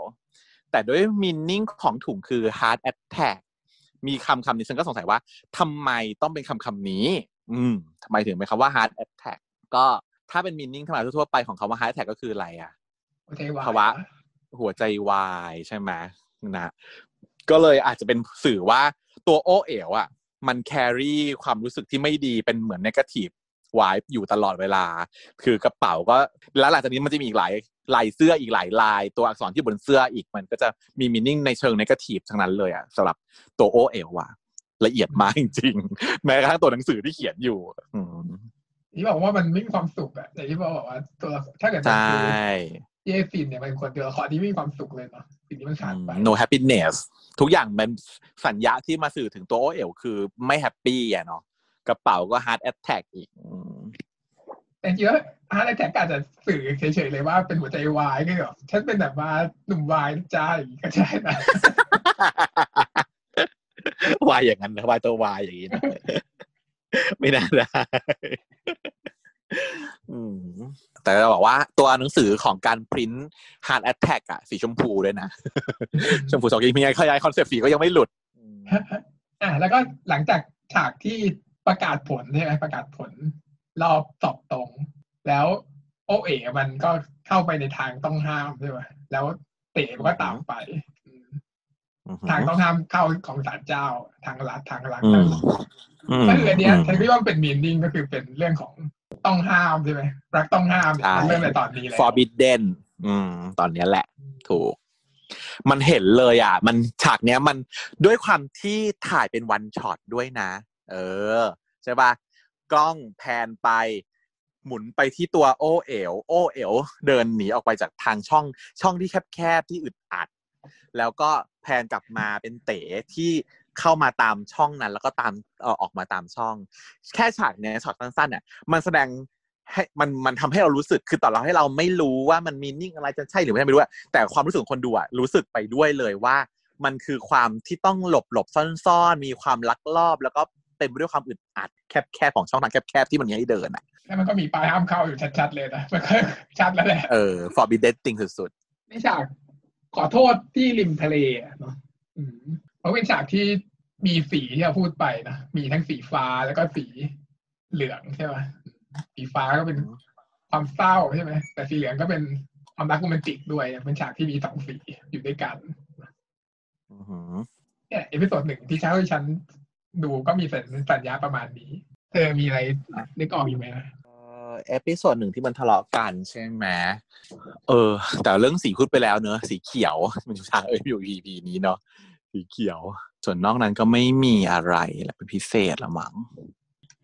แต่ด้วยมินนิ่งของถุงคือ hard attack มีคำคำนี้ฉันก็สงสัยว่าทำไมต้องเป็นคำคำนี้ อืมทำไมถึงเป็นคำว่า hard attack ก็ถ้าเป็นมินนิ่งธรรมดาทั่วๆไปของคำว่า hard attack ก็คืออะไรอะโอเควาภาวะหัวใจวายใช่ไหมนะ ก็เลยอาจจะเป็นสื่อว่าตัวโอเอ๋วอะ มันแครี่ความรู้สึกที่ไม่ดีเป็นเหมือนนกาทีฟวายอยู่ตลอดเวลา คือกระเป๋าก็ แล้วหลังจากนี้มันจะมีอีกหลายลายเสื้ออีกหลายลาย ตัวอักษรที่บนเสื้ออีกมันก็จะมีมินิ่งในเชิงนกาทีฟทั้งนั้นเลยอะสำหรับตัวโอเอ๋วอะละเอียดมากจริงๆแม้กระทั่งตัวหนังสือที่เขียนอยู่อืมที่บอกว่ามันไม่มีความสุขอะแต่ที่บอกว่าตัวละถ้าเกิดใช มัน่คือเยฟินเนี่ยมันควรตัวละครที่ไม่มีความสุขเลยเนาะสิ่งที่มันขาดไป no happiness ทุกอย่างมันสัญญาที่มาสื่อถึงตัวโอเอ๋วคือไม่แฮปปี้อะเนาะกระเป๋าก็ heart attack อีกอืมแต่จริงๆแล้วฮาร์ดแท็กอาจจะสื่อเฉยๆเลยว่าเป็นหัวใจวายก็แบบฉันเป็นแบบว่าหนุ่มวายนะจ้าอย่างนี้ก็ใช่นะวายอย่างนั้นนะวายตัววายอย่างนี้นะไม่น่าได้อืม แต่เราบอกว่าตัวหนังสือของการพิมพ์ Heart Attack อะสีชมพูด้วยนะ ชมพูสองกีมีไงขยายคอนเซปต์สีก็ยังไม่หลุดอะแล้วก็หลังจากฉากที่ประกาศผลใช่ไหมประกาศผล รอบสอบตรง แล้วโอเอ๋มันก็เข้าไปในทางต้องห้ามใช่ไหมแล้วเต๋มันก็ตามไปอืมทางต้องห้ามเข้าของศาลเจ้า ทางลัดทางลัดอืมก็คืออันเนี้ยฉันคิดว่ามันเป็นมีนิ่งก็คือเป็นเรื่องของ ต้องห้ามใช่ไหมรักต้องห้ามเนี่ยใช่มันเริ่มในตอนนี้แล้ว forbidden อืม ตอนเนี้ยแหละ ถูก มันเห็นเลยอะ มันฉากเนี้ยมันด้วยความที่ถ่ายเป็นวันช็อตด้วยนะ เออ ใช่ปะกล้องแพนไป หมุนไปที่ตัวโอเอ๋วโอเอ๋วเดินหนีออกไปจากทางช่อง ช่องที่แคบๆที่อึดอัด แล้วก็แพนกลับมาเป็นเต๋ที่ เข้ามาตามช่องนั้น แล้วก็ตามเออออกมาตามช่อง แค่ฉากเนี้ยช็อตสั้นๆเนี่ยมันแสดงให้มันมันทำให้เรารู้สึกคือต่อเราให้เราไม่รู้ว่ามันมีนิ่งอะไรจะใช่หรือไม่ใช่ไม่รู้อะแต่ความรู้สึกของคนดูอะรู้สึกไปด้วยเลยว่า มันคือความที่ต้องหลบหลบซ่อนๆมีความลักลอบ แล้วก็เต็มไปด้วยความอึดอัดแคบๆของช่องทางแคบๆที่มันมีให้เดินอะแล้วมันก็มีป้ายห้ามเข้าอยู่ชัดๆเลยนะมันก็ชัดแล้วแหละเออ forbidden thing สุดในฉากขอโทษที่ริมทะเลอะเนาะอื มเพราะเป็นฉากที่มีสีที่เราพูดไปนะ มีทั้งสีฟ้าแล้วก็สีเหลืองใช่ไหมสีฟ้าก็เป็นความเศร้าใช่ไหมแต่สีเหลืองก็เป็นความรักโรแมนติกด้วย เป็นฉากที่มีสองสีอยู่ด้วยกันๆอือหือเนี่ย episode หนึ่งที่เช้าที่ฉันดูก็มีสัญสัญญะประมาณนี้ เธอมีอะไรนึกออกอยู่ไหมนะเอ่อ episode หนึ่งที่มันทะเลาะกันใช่ไหมเออ แต่เรื่องสีพูดไปแล้วเนอะสีเขียวมันอยู่ทางเอ้ยอยู่ EP นี้เนาะ สีเขียว ส่วนนอกนั้นก็ไม่มีอะไรเป็นพิเศษละมั้ง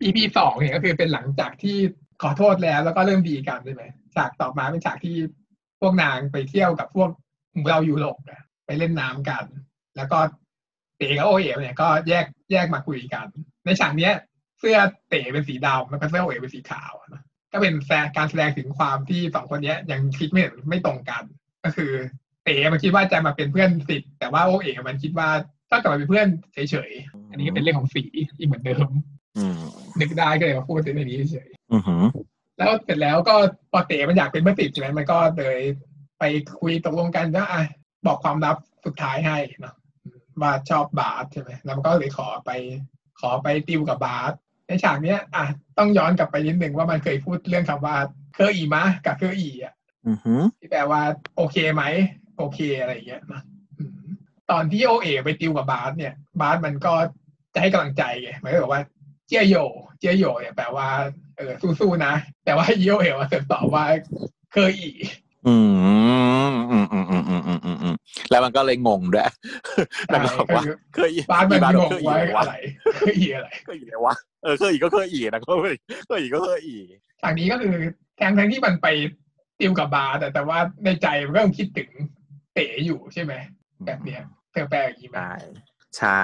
EP สองเนี่ยก็คือเป็นหลังจากที่ขอโทษแล้วแล้วก็เริ่มดีกันใช่ไหมฉากต่อมาเป็นฉากที่พวกนางไปเที่ยวกับพวกเรายูโรปอะไปเล่นน้ำกัน แล้วก็เต๋กับโอเอ๋เนี่ยก็แยกแยกมาคุยกัน ในฉากเนี้ย เสื้อเต๋เป็นสีดำแล้วก็เสื้อโอเอ๋เป็นสีขาวนะก็เป็นแสดงการแสดงถึงความที่สองคนนี้ยยังคิดไม่ไม่ตรงกัน ก็คือ เต๋มันคิดว่าจะมาเป็นเพื่อนสิทธิ์แต่ว่าโอเอ๋มันคิดว่าต้องกลับมาเป็นเพื่อนเฉยๆอันนี้ก็เป็นเรื่องของสีอีกเหมือนเดิมอืมนึกได้ก็เลยมาพูดในนี้เฉยอือหือแล้วเสร็จแล้วก็พอเต๋มันอยากเป็นเพื่อนสิทธิ์ใช่ไหมมันก็เลยไปคุยตกลงกันว่าอะบอกความลับสุดท้ายให้เนาะว่าชอบบาสใช่ไหมแล้วมันก็เลยขอไป ขอไปติวกับบาสในฉากเนี้ย อะต้องย้อนกลับไปนิดหนึ่งว่ามันเคยพูดเรื่องคำว่าเคออีมะกับเคออีอะอือหือที่แปลว่าโอเคไหม โอเคอะไรอย่างเงี้ยนะอืมตอนที่โอเอไปติวกับบาสเนี่ยบาสมันก็จะให้กำลังใจไงมันก็บอกว่า เจียโย เจียโยเนี่ยแปลว่าเออสู้ๆนะ แต่ว่าอีโอเอมาเสริมตอบว่าเคออีอืมอืมอืมอืมอืมอืมอืมอืมแล้วมันก็เลยงงด้วยแล้วก็บอกว่าคือเคยอีบาสมันบาสงบอกงเคยอีว่าเลยวะอะไรเคออีอะไรเคยอีเลยวะเออเคยอีก็เคยอีนะก็เคยเคยอีก็เคยอีฉากนี้ก็คือแทนทั้งที่มันไปติวกับบาสแต่แต่ว่าในใจมันก็ยังคิดถึง เต๋อยู่ใช่ไหมแบบเนี้ยเธอแปลอย่างนี้ไหมใช่ ใช่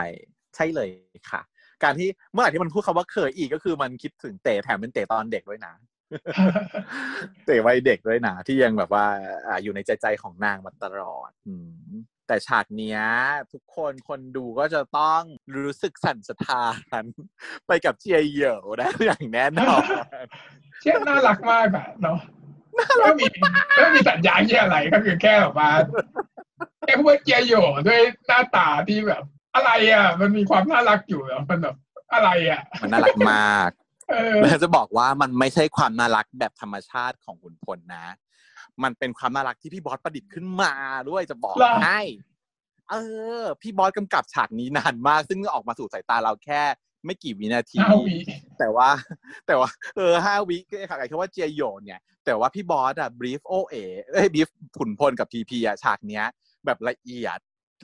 ใช่เลยค่ะ การที่เมื่อไหร่ที่มันพูดคำว่าเคยอีกก็คือมันคิดถึงเตะแถมเป็นเตะตอนเด็กด้วยนะเตะวัยเด็กด้วยนะที่ยังแบบว่าอ่าอยู่ในใจใจของนางมาตลอด อืมแต่ฉากเนี้ย ทุกคนคนดูก็จะต้องรู้สึกสั่นสะท้าน ไปกับเจียเหยวนะอย่างแน่นอนเชี่ยน่ารักมากอะเนาะ ไม่มีไม่มีสัญญาณที่อะไรก็คือแค่แบบว่าแค่พูดว่าเจียโยด้วยหน้าตาที่แบบ อะไรอะ มันมีความน่ารักอยู่แล้วมันแบบอะไรอะ มันน่ารักมากเออแล้วจะบอกว่ามันไม่ใช่ความน่ารักแบบธรรมชาติของขุนพลนะ มันเป็นความน่ารักที่พี่บอสประดิษฐ์ขึ้นมาด้วยจะบอกเหรอให้เออ พี่บอสกำกับฉากนี้นานมาก ซึ่งออกมาสู่สายตาเราแค่ ไม่กี่วินาทีห้าวิแต่ว่าแต่ว่า เออห้าวิก็ค่ะไอ้คำว่าเจียโยนเนี่ย แต่ว่าพี่บอสอะบรีฟโอเอเอ้ยบรีฟขุนพลกับพีพีอะฉากเนี้ย แบบละเอียด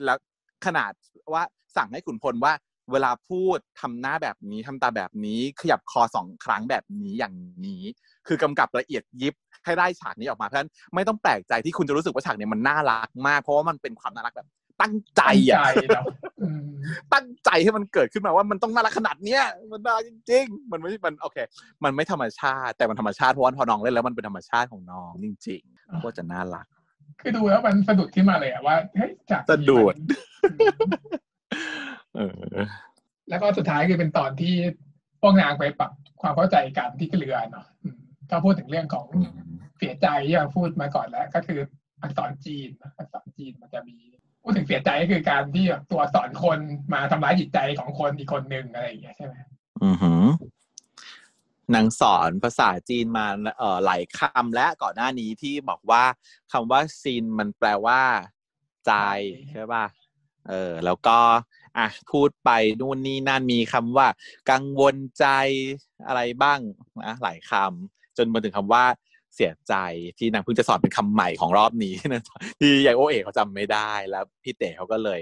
แล้วขนาดว่าสั่งให้ขุนพลว่าเวลาพูดทำหน้าแบบนี้ทำตาแบบนี้ ขยับคอสองครั้งแบบนี้อย่างนี้ คือกำกับละเอียดยิบให้ได้ฉากนี้ออกมาเพราะฉะนั้นไม่ต้องแปลกใจที่คุณจะรู้สึกว่าฉากเนี้ยมันน่ารักมาก เพราะว่ามันเป็นความน่ารักแบบ ตั้งใจตั้งอะใจเนาะอืมตั้งใจให้มันเกิดขึ้นมาว่ามันต้องน่ารักขนาดเนี้ยมันน่ารักจริง ๆ มันไม่มันโอเค มันไม่ธรรมชาติ แต่มันธรรมชาติเพราะว่าพอน้องเล่นแล้วมันเป็นธรรมชาติของน้องจริงๆก็จะน่ารัก คือดูแล้วมันสะดุดขึ้นมาเลยอะว่าเฮ้ยจากสะดุดเออแล้วก็สุดท้ายคือเป็นตอนที่พวกนางไปปรับความเข้าใจกันที่เรือเนาะอืมก็พูดถึงเรื่องของอืมเสียใจที่เราพูดมาก่อนแล้ว ก็คืออักษรจีนอักษรจีนมันจะมี พูดถึงเสียใจก็คือการที่แบบตัวสอักษรคนมาทำร้ายจิตใจของคนอีกคนหนึ่งอะไรอย่างเงี้ยใช่ไหมอือหือนางสอนภาษาจีนมาเอ่อหลายคำและก่อนหน้านี้ที่บอกว่าคำว่าซินมันแปลว่า ใจใช่ป่ะเออ แล้วก็อะพูดไปนู่นนี่นั่นมีคำว่า กังวลใจอะไรบ้างนะหลายคำจนมาถึงคำว่า เสียใจที่นางเพิ่งจะสอนเป็นคำใหม่ของรอบนี้นะที่ยายโอเอกเขาจำไม่ได้แล้วพี่เต๋เขาก็เลย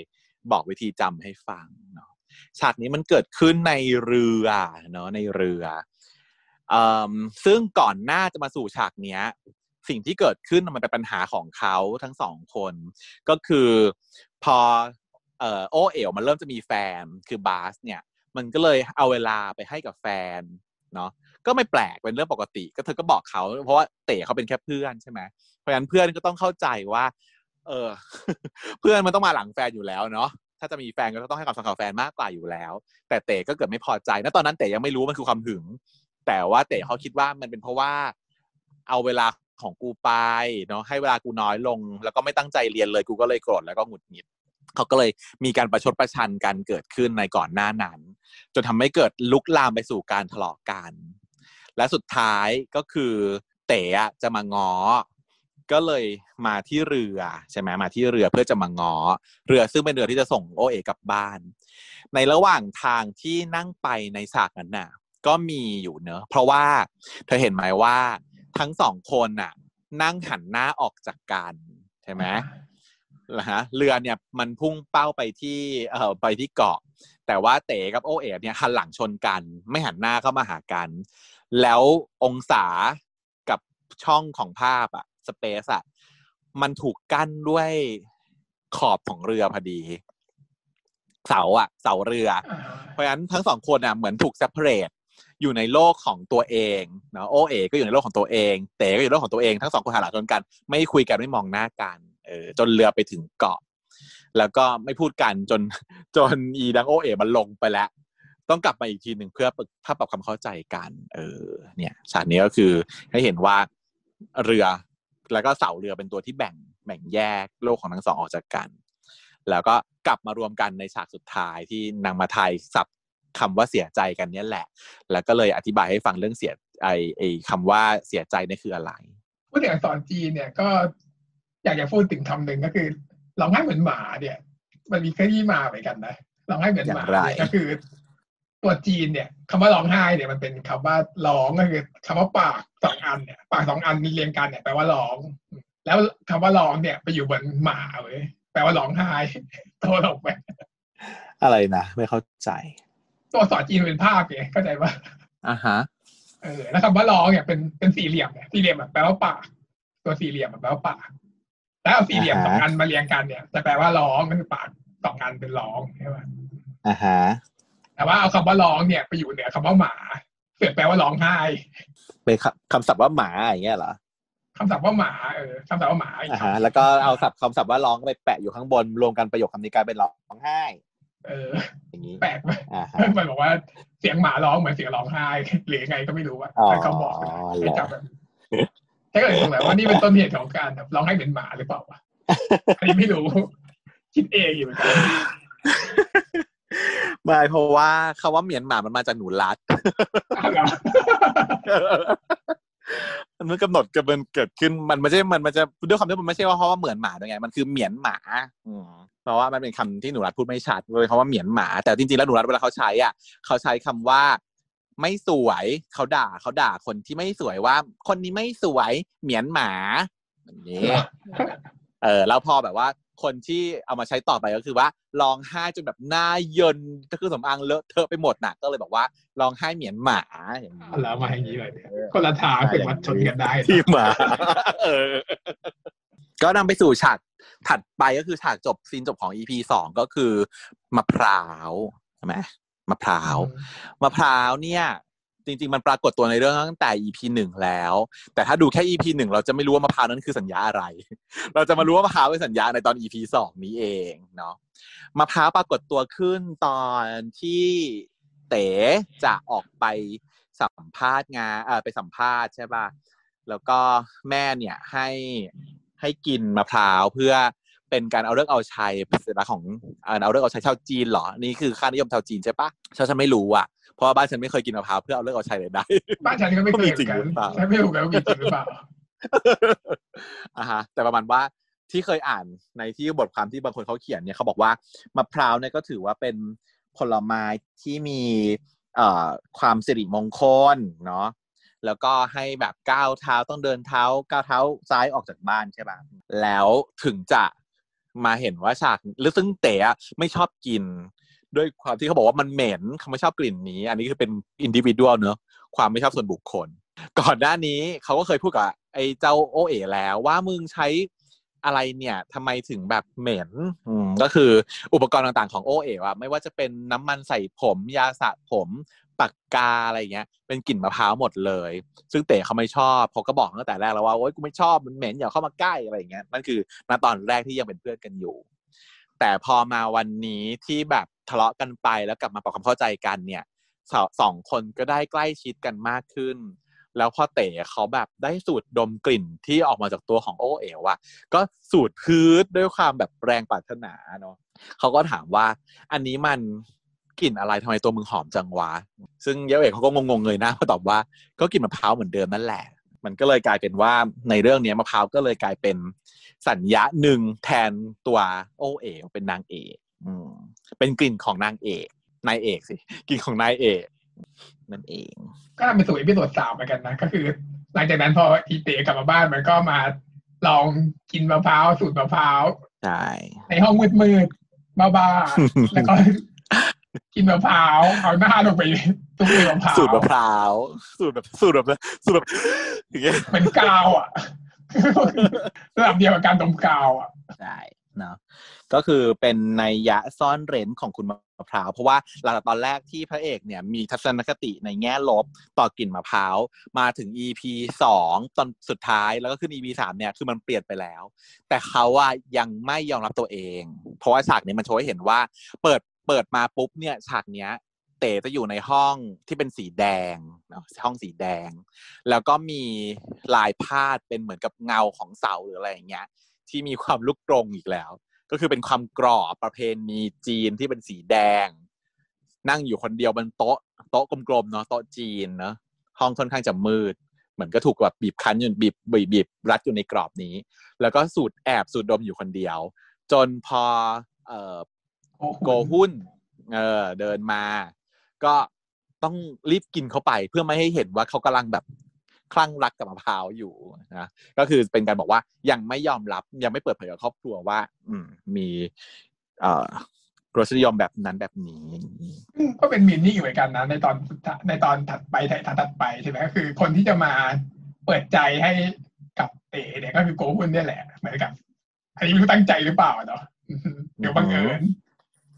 บอกวิธีจำให้ฟังเนาะฉากนี้มันเกิดขึ้นในเรือเนาะในเรืออซึ่งก่อนหน้าจะมาสู่ฉากเนี้ย สิ่งที่เกิดขึ้นมันเป็นปัญหาของเขาทั้งสองคน ก็คือพอเอ่อโอเอ๋มันเริ่มจะมีแฟนคือบาสเนี่ย มันก็เลยเอาเวลาไปให้กับแฟนเนาะ ก็ไม่แปลกเป็นเรื่องปกติ ก็เธอก็บอกเขา เพราะว่าเต๋เขาเป็นแค่เพื่อนใช่ไหมเพราะฉะนั้นเพื่อนก็ต้องเข้าใจว่า เออ เพื่อนมันต้องมาหลังแฟนอยู่แล้วเนาะถ้าจะมีแฟนก็ต้องให้ความสำคัญแฟนมากกว่าอยู่แล้ว แต่เต๋ก็เกิดไม่พอใจณตอนนั้นเต๋ยังไม่รู้มันคือความหึง แต่ว่าเต๋เขาคิดว่ามันเป็นเพราะว่า เอาเวลาของกูไปเนาะให้เวลากูน้อยลง แล้วก็ไม่ตั้งใจเรียนเลยกูก็เลยโกรธแล้วก็หงุดหงิดเขาก็เลยมีการประชดประชันกันเกิดขึ้นในก่อนหน้านั้น จนทำให้เกิดลุกลามไปสู่การทะเลาะกัน และสุดท้ายก็คือเต๋อะจะมาง้อ ก็เลยมาที่เรือใช่ไหมมาที่เรือเพื่อจะมาง้อเรือซึ่งเป็นเรือที่จะส่งโอเอกลับบ้าน ในระหว่างทางที่นั่งไปในฉากนั้นน่ะ ก็มีอยู่เนอะเพราะว่าเธอเห็นไหมว่าทั้งสองคนน่ะ นั่งหันหน้าออกจากกันใช่ไหมนะฮะเรือเนี่ยมันพุ่งเป้าไปที่เอ่อไปที่เกาะ แต่ว่าเต๋กับโอเอ๋เนี่ยหันหลังชนกัน ไม่หันหน้าเข้ามาหากัน แล้วองศากับช่องของภาพอะสเปซอะมันถูกกั้นด้วยขอบของเรือพอดี เสาอะเสาเรืออ่าเพราะฉะนั้นทั้งสองคนอะเหมือนถูก separate อยู่ในโลกของตัวเองเนาะโอเอก็อยู่ในโลกของตัวเอง เต๋ก็อยู่ในโลกของตัวเองทั้งสองคนหันหลังชนกัน ไม่คุยกันไม่มองหน้ากันเออจนเรือไปถึงเกาะ แล้วก็ไม่พูดกันจนจนอีดังโอเอมันลงไปแล้ว ต้องกลับมาอีกทีหนึ่งเพื่อถ้าปรับความเข้าใจกันเออเนี่ยฉากนี้ก็คือให้เห็นว่าเรือแล้วก็เสาเรือเป็นตัวที่แบ่งแบ่งแยกโลกของทั้งสองออกจากกัน แล้วก็กลับมารวมกันในฉากสุดท้ายที่นางมาไทยสับคำว่าเสียใจกันเนี่ยแหละ แล้วก็เลยอธิบายให้ฟังเรื่องเสียไอไอคำว่าเสียใจนี่คืออะไรพูดถึงอักษรจีนเนี่ยก็อยากจะพูดถึงคำหนึ่งก็คือร้องไห้เหมือนหมาเนี่ย มันมีแค่ที่มาเหมือนกันนะร้องไห้เหมือนหมาเนี่ยก็คือ ตัวจีนเนี่ยคำว่าร้องไห้เนี่ยมันเป็นคำว่าร้องก็คือคำว่าปากสองอันเนี่ยปากสองอันมีเรียงกันเนี่ยแปลว่าร้อง แล้วคำว่าร้องเนี่ยไปอยู่บนหมาเว้ยแปลว่าร้องไห้โตลงไปอะไรนะไม่เข้าใจ ตัวอักษรจีนเป็นภาพไงเข้าใจปะอะฮะเออแล้วคำว่าร้องเนี่ยเป็นเป็นสี่เหลี่ยมเนี่ยสี่เหลี่ยมแบบแปลว่าปาก ตัวสี่เหลี่ยมแบบแปลว่าปากแล้วเอาสี่เหลี่ยมอ่าสฮะองอันมาเรียงกันเนี่ยจะแปลว่าร้องก็คือปากสองอันเป็นร้องใช่ไหมอะฮะ แต่ว่าเอาคำว่าร้องเนี่ยไปอยู่เหนือคำว่าหมาเสือกแปลว่าร้องไห้เป็นคำคำศัพท์ว่าหมาอย่างเงี้ยเหรอคำศัพท์ว่าหมาเออคำศัพท์ว่าหมาอีกอะคำฮะแล้วก็เอาศัพท์คำศัพท์ว่าร้องไปแปะอยู่ข้างบนรวมกันประโยคคำนี้กลายเป็นร้องไห้ เออ อย่างนี้แปลกไหมอ่าฮะมันบอกว่าเสียงหมาร้องเหมือนเสียงร้องไห้หรือยังไงก็ไม่รู้ว่าอ๋อเขาบอกให้จับแบบแค่เกิดสงสัยว่านี่เป็นต้นเหตุของการแบบร้องไห้เป็นหมาหรือเปล่าวะอันนี้ไม่รู้ คิดเองอยู่เหมือนกัน ไม่เพราะว่าคำว่าเหมียนหมามันมาจากหนูรัดอ้าวเหรอมันมันกำหนดกระเบินเกิดขึ้นมันไม่ใช่มันมันจะด้วยคำที่มันไม่ใช่ว่าเพราะว่าเหมือนหมาด้วยไงมันคือเหมียนหมาอืมเพราะว่ามันเป็นคำที่หนูรัดพูดไม่ชัดเลยคำว่าเหมียนหมา แต่จริงๆแล้วหนูรัดเวลาเขาใช้อะเขาใช้คำว่า ไม่สวยเขาด่าเขาด่าคนที่ไม่สวยว่า คนนี้ไม่สวยเหมียนหมาอย่างนี้เออแล้วพอแบบว่า คนที่เอามาใช้ต่อไปก็คือว่าร้องไห้จนแบบหน้าเยินก็คือสำอางเลอะเทอะไปหมดน่ะก็เลยบอกว่าร้องไห้เหมียนหมาอย่างนี้เอาแล้วมาอย่างนี้เลยเนี่ยคนละทางเป็นวัดชนกันได้ที่หมาเออ ก็นำไปสู่ฉากถัดไปก็คือฉากจบซีนจบของ EP สองก็คือมะพร้าวใช่ไหมมะพร้าวมะพร้าวเนี่ย จริง ๆ มันปรากฏตัวในเรื่องตั้งแต่ EP หนึ่งแล้ว แต่ถ้าดูแค่ EP หนึ่งเราจะไม่รู้ว่ามะพร้าวนั้นคือสัญญาอะไร เราจะมารู้ว่ามะพร้าวเป็นสัญญาในตอน EP สองนี้เองเนาะมะพร้าวปรากฏตัวขึ้นตอนที่เต๋จะออกไปสัมภาษณ์งานเออไปสัมภาษณ์ใช่ป่ะแล้วก็แม่เนี่ยให้ให้กินมะพร้าวเพื่อเป็นการเอาเลิกษ์เอาชัยเป็นลักษณ์ของเอาเลิกษ์เอาชัยชาวจีนเหรอ นี่คือค่านิยมชาวจีนใช่ปะฉันฉันไม่รู้อะ เพราะว่าบ้านฉันไม่เคยกินมะพร้าวเพื่อเอาเลิกษ์เอาชัยเลยได้ บ้านฉันก็ไม่เคยเหมือนกัมีจริงหรืนอเปล่าฉันไม่รู้กันว่ามีจริงหรือเปล่าอ่าฮะ แต่ประมาณว่าที่เคยอ่านในที่บทความที่บางคนเขาเขียนเนี่ยเขาบอกว่ามะพร้าวเนี่ยก็ถือว่าเป็นผลไม้ที่มีเอ่อความสิริมงคลเนาะแล้วก็ให้แบบก้าวเท้าต้องเดินเท้าก้าวเท้าซ้ายออกจากบ้านใช่ป่ะแล้วถึงจะมาเห็นว่าฉากหรือซึ่งเต๋อะไม่ชอบกิน ด้วยความที่เขาบอกว่ามันเหม็นเขาไม่ชอบกลิ่นนี้ อันนี้คือเป็นอินดิวิ u a l เนอะความไม่ชอบส่วนบุคคล ก่อนหน้านี้เขาก็เคยพูดกับไอ้เจ้าโอเอ๋แล้วว่ามึงใช้อะไรเนี่ยทำไมถึงแบบเหม็นก็คืออุปกรณ์ต่างๆของโอเอ๋อะไม่ว่าจะเป็นน้ำมันใส่ผมยาสระผมปากกาอะไรเงี้ย เป็นกลิ่นมะพร้าวหมดเลย ซึ่งเต๋เขาไม่ชอบเขาก็บอกตั้งแต่แรกแล้วว่าโอ๊ยกูไม่ชอบมันเหม็นอย่าเข้ามาใกล้อะไรเงี้ยนั่นคือณตอนแรกที่ยังเป็นเพื่อนกันอยู่ แต่พอมาวันนี้ที่แบบ ทะเลาะกันไปแล้วกลับมาปรับความเข้าใจกันเนี่ยสองสองคนก็ได้ใกล้ชิดกันมากขึ้น แล้วพอเต๋เขาแบบได้สูดดมกลิ่นที่ออกมาจากตัวของโอเอ๋วอะก็สูดพืชด้วยความแบบแรงปรารถนาเนาะเขาก็ถามว่า อันนี้มันกลิ่นอะไรทำไมตัวมึงหอมจังวะ ซึ่งเยาเอกเขาก็งงๆเลยนะเขาตอบว่าก็กลิ่นมะพร้าวเหมือนเดิมนั่นแหละ มันก็เลยกลายเป็นว่าในเรื่องนี้มะพร้าวก็เลยกลายเป็นสัญญาหนึ่งแทนตัวโอเอ๋วเป็นนางเอกอืมเป็นกลิ่นของนางเอกนายเอกสิกลิ่นของนายเอกนั่นเอง ก็ทำเป็นสู่อีพิโซดสามเหมือนกันนะก็คือ หลังจากนั้นพออีเต๋กลับมาบ้านมันก็มาลองกินมะพร้าวสูตรมะพร้าวใช่ในห้องมืดๆบ้าๆแล้วก็กินมะพร้าวเอาหน้าลงไปตุกในมะพร้าวสูตรมะพร้าวสูตรแบบสูตรแบบสูตรแบบอย่างเงี้ยเป็นกาวอะระดับเดียวกับการดมกาวอะใช่ นะก็คือเป็นนัยยะซ่อนเร้นของคุณมะพร้าว เพราะว่าหลังจากตอนแรกที่พระเอกเนี่ยมีทัศนคติในแง่ลบต่อกลิ่นมะพร้าว มาถึง EP สองตอนสุดท้ายแล้วก็ขึ้น EP สามเนี่ยคือมันเปลี่ยนไปแล้ว แต่เขาว่ายังไม่ยอมรับตัวเอง เพราะว่าฉากนี้มันโชว์ให้เห็นว่า เปิดเปิดมาปุ๊บเนี่ยฉากเนี้ยเต๋จะอยู่ในห้องที่เป็นสีแดงเนาะห้องสีแดง แล้วก็มีลายพาดเป็นเหมือนกับเงาของเสาหรืออะไรอย่างเงี้ย ที่มีความลุกตรงอีกแล้ว ก็คือเป็นความกรอบประเพณีจีนที่เป็นสีแดง นั่งอยู่คนเดียวบนโต๊ะโต๊ะกลมๆเนาะโต๊ะจีนเนาะห้องค่อนข้างจะมืดเหมือนก็ถูกแบบบีบคั้นอยู่บีบบีบบีบรัดอยู่ในกรอบนี้ แล้วก็สูดแอบสูดดมอยู่คนเดียว จนพอเออโกหุ้นเออเดินมา ก็ต้องรีบกินเข้าไปเพื่อไม่ให้เห็นว่าเขากำลังแบบ คลั่งรักกับมะพร้าวอยู่นะก็คือเป็นการบอกว่ายังไม่ยอมรับยังไม่เปิดเผยกับครอบครัวว่า อืมมีเอ่อรสนิยมแบบนั้นแบบนี้อืมก็เป็นมีนิ่งเหมือนกันนะ ในตอนในตอนถัดไปถัดถัดไปใช่ไหมก็คือ คนที่จะมาเปิดใจให้กับเต๋เนี่ยก็คือโกฮุนเนี่ยแหละเหมือนกับ อันนี้ไม่รู้ตั้งใจหรือเปล่าเนาะอืมเดี๋ยวบังเอิญ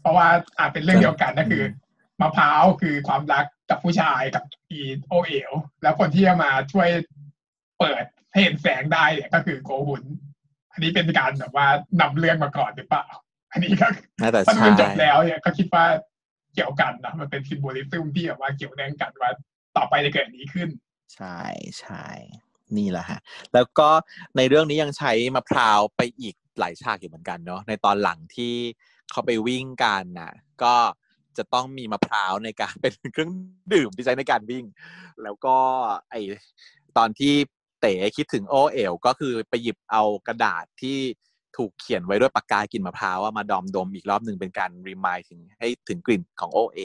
เพราะว่าอาจเป็นเรื่องเดียวกันก็คือมะพร้าวคือความรัก กับผู้ชายกับอีโอเอลแล้วคนที่จะมาช่วยเปิดให้เห็นแสงได้เนี่ยก็คือโกฮุน อันนี้เป็นการแบบว่านำเรื่องมาก่อนหรือเปล่า อันนี้ก็น่าจะถ้าใช่มันจบแล้วเนี่ยก็คิดว่าเกี่ยวกันนะมันเป็นซิมโบลิซึมที่แบบว่าเกี่ยวเนื่องกันว่าต่อไปจะเกิดอันนี้ขึ้น ใช่ใช่นี่แหละฮะ แล้วก็ในเรื่องนี้ยังใช้มะพร้าวไปอีกหลายฉากอยู่เหมือนกันเนาะในตอนหลังที่เขาไปวิ่งกันน่ะก็ จะต้องมีมะพร้าวในการเป็นเครื่องดื่มที่ใช้ในการวิ่ง แล้วก็ไอตอนที่เต๋คิดถึงโอเอ๋วก็คือไปหยิบเอากระดาษที่ถูกเขียนไว้ด้วยปากกากลิ่นมะพร้าวมาดอมดมอีกรอบหนึ่งเป็นการรีมายถึงให้ถึงกลิ่นของโอเอ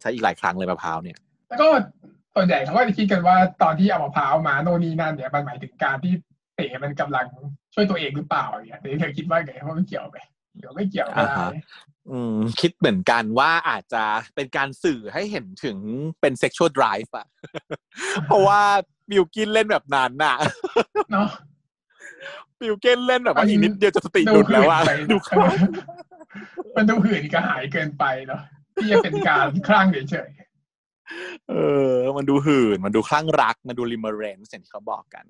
ใช้อีกหลายครั้งเลยมะพร้าวเนี่ย แล้วก็ส่วนใหญ่เขาก็จะคิดกันว่าตอนที่เอามะพร้าวมาโน่นนี่นั่นเนี่ยมันหมายถึงการที่เต๋มันกำลังช่วยตัวเองหรือเปล่าอย่างเงี้ยเต๋เธอคิดว่าไงว่ามันเกี่ยวไหม เดี๋ยวไม่เกี่ยวก็ได้อ่าฮะอืมคิดเหมือนกันว่าอาจจะเป็นการสื่อให้เห็นถึงเป็น sexual drive อะเพราะว่าบิวกินเล่นแบบนั้นน่ะเนาะบิวกินเล่นแบบว่ามันอีกนิดเดียวจะสติหดูลุดแล้วว่าหื่นไปดูเออมันดูหื่นกระหายเกินไปเนาะที่จะเป็นการคลั่งเฉยเออ มันดูหื่น มันดูคลั่งรัก มันดูริมเรนอย่างที่เขาบอกกัน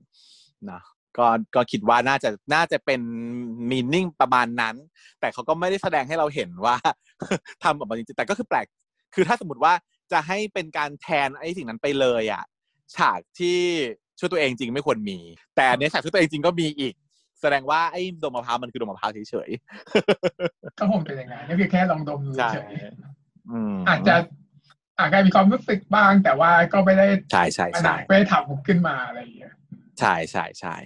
นะ ก็ก็คิดว่าน่าจะน่าจะเป็นมีนิ่งประมาณนั้น แต่เขาก็ไม่ได้แสดงให้เราเห็นว่าทำออกมาจริงๆแต่ก็คือแปลก คือถ้าสมมติว่าจะให้เป็นการแทนไอ้สิ่งนั้นไปเลยอะฉากที่ช่วยตัวเองจริงไม่ควรมี แต่ในฉากช่วยตัวเองจริงก็มีอีก แสดงว่าไอ้ดมมะพร้าวมันคือดมมะพร้าวเฉยๆก็คงเป็นอย่างนั้นก็คือแค่ลองดมดูๆใช่เฉยอืมอาจจะอาจจะมีความรู้สึกบ้างแต่ว่าก็ไม่ได้ใช่ใช่ขนาใช่ดไม่ได้ทำขึ้นมาอะไรอย่างเงี้ยใช่ใช่ใช่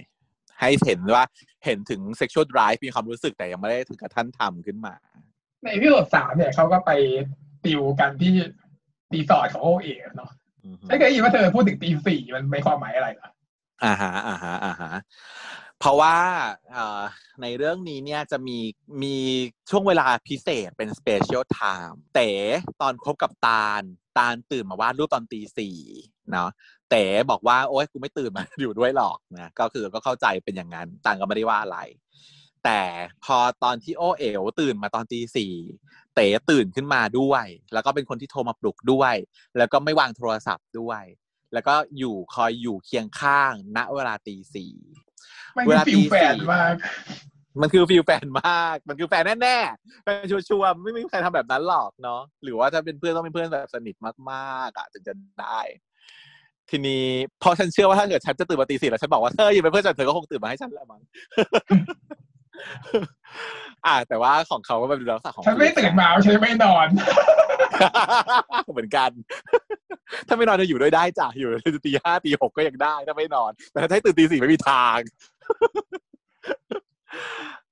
ให้เห็นว่าเห็นถึง sexual drive มีความรู้สึกแต่ยังไม่ได้ถึงกับท่านทำขึ้นมา ในพิโซดสามเนี่ยเขาก็ไปติวกันที่รีสอร์ทของโอเอ๋เนาะอือฮึไม่เคยได้ยินว่าเธอพูดถึงตีสี่มันไม่ความหมายอะไรเหรออ่าฮะอ่าฮะอ่าฮะเพราะว่าเอ่อในเรื่องนี้เนี่ยจะมีมีช่วงเวลาพิเศษเป็น special time เต๋ตอนคบกับตาล ตาลตื่นมาวาดรูปตอนตีสี่ เนาะเต๋บอกว่าโอ๊ยกูไม่ตื่นมาอยู่ด้วยหรอกนะก็คือก็เข้าใจเป็นอย่างนั้นต่างก็ไม่ได้ว่าอะไร แต่พอตอนที่โอเอ๋วตื่นมาตอนตีสี่เต๋ตื่นขึ้นมาด้วย แล้วก็เป็นคนที่โทรมาปลุกด้วย แล้วก็ไม่วางโทรศัพท์ด้วย แล้วก็อยู่คอยอยู่เคียงข้าง ณเวลาตีสี่มันเวคือลา feel แฟนสี่มากมันคือ feel แฟนมาก มันคือแฟนแน่ๆแฟนชัวร์ๆไม่มีใครทำแบบนั้นหรอกเนาะ หรือว่าถ้าเป็นเพื่อนต้องเป็นเพื่อนแบบสนิทมากๆอะถึงจะได้ ทีนี้พอฉันเชื่อว่าถ้าเกิดฉันจะตื่นมาตีสี่แล้วฉันบอกว่าเธออยู่เป็นเพื่อนฉันเธอก็คงตื่นมาให้ฉันแหละมั้งอ่า แต่ว่าของเขาก็เป็นลักษณะของฉันไม่ตื่นมาฉันไม่นอน เหมือนกัน ถ้าไม่นอนจะอยู่ด้วยได้จ้ะอยู่ตีห้าตีหกก็ยังได้ถ้าไม่นอน แต่ถ้าให้ตื่นตีสี่ไม่มีทาง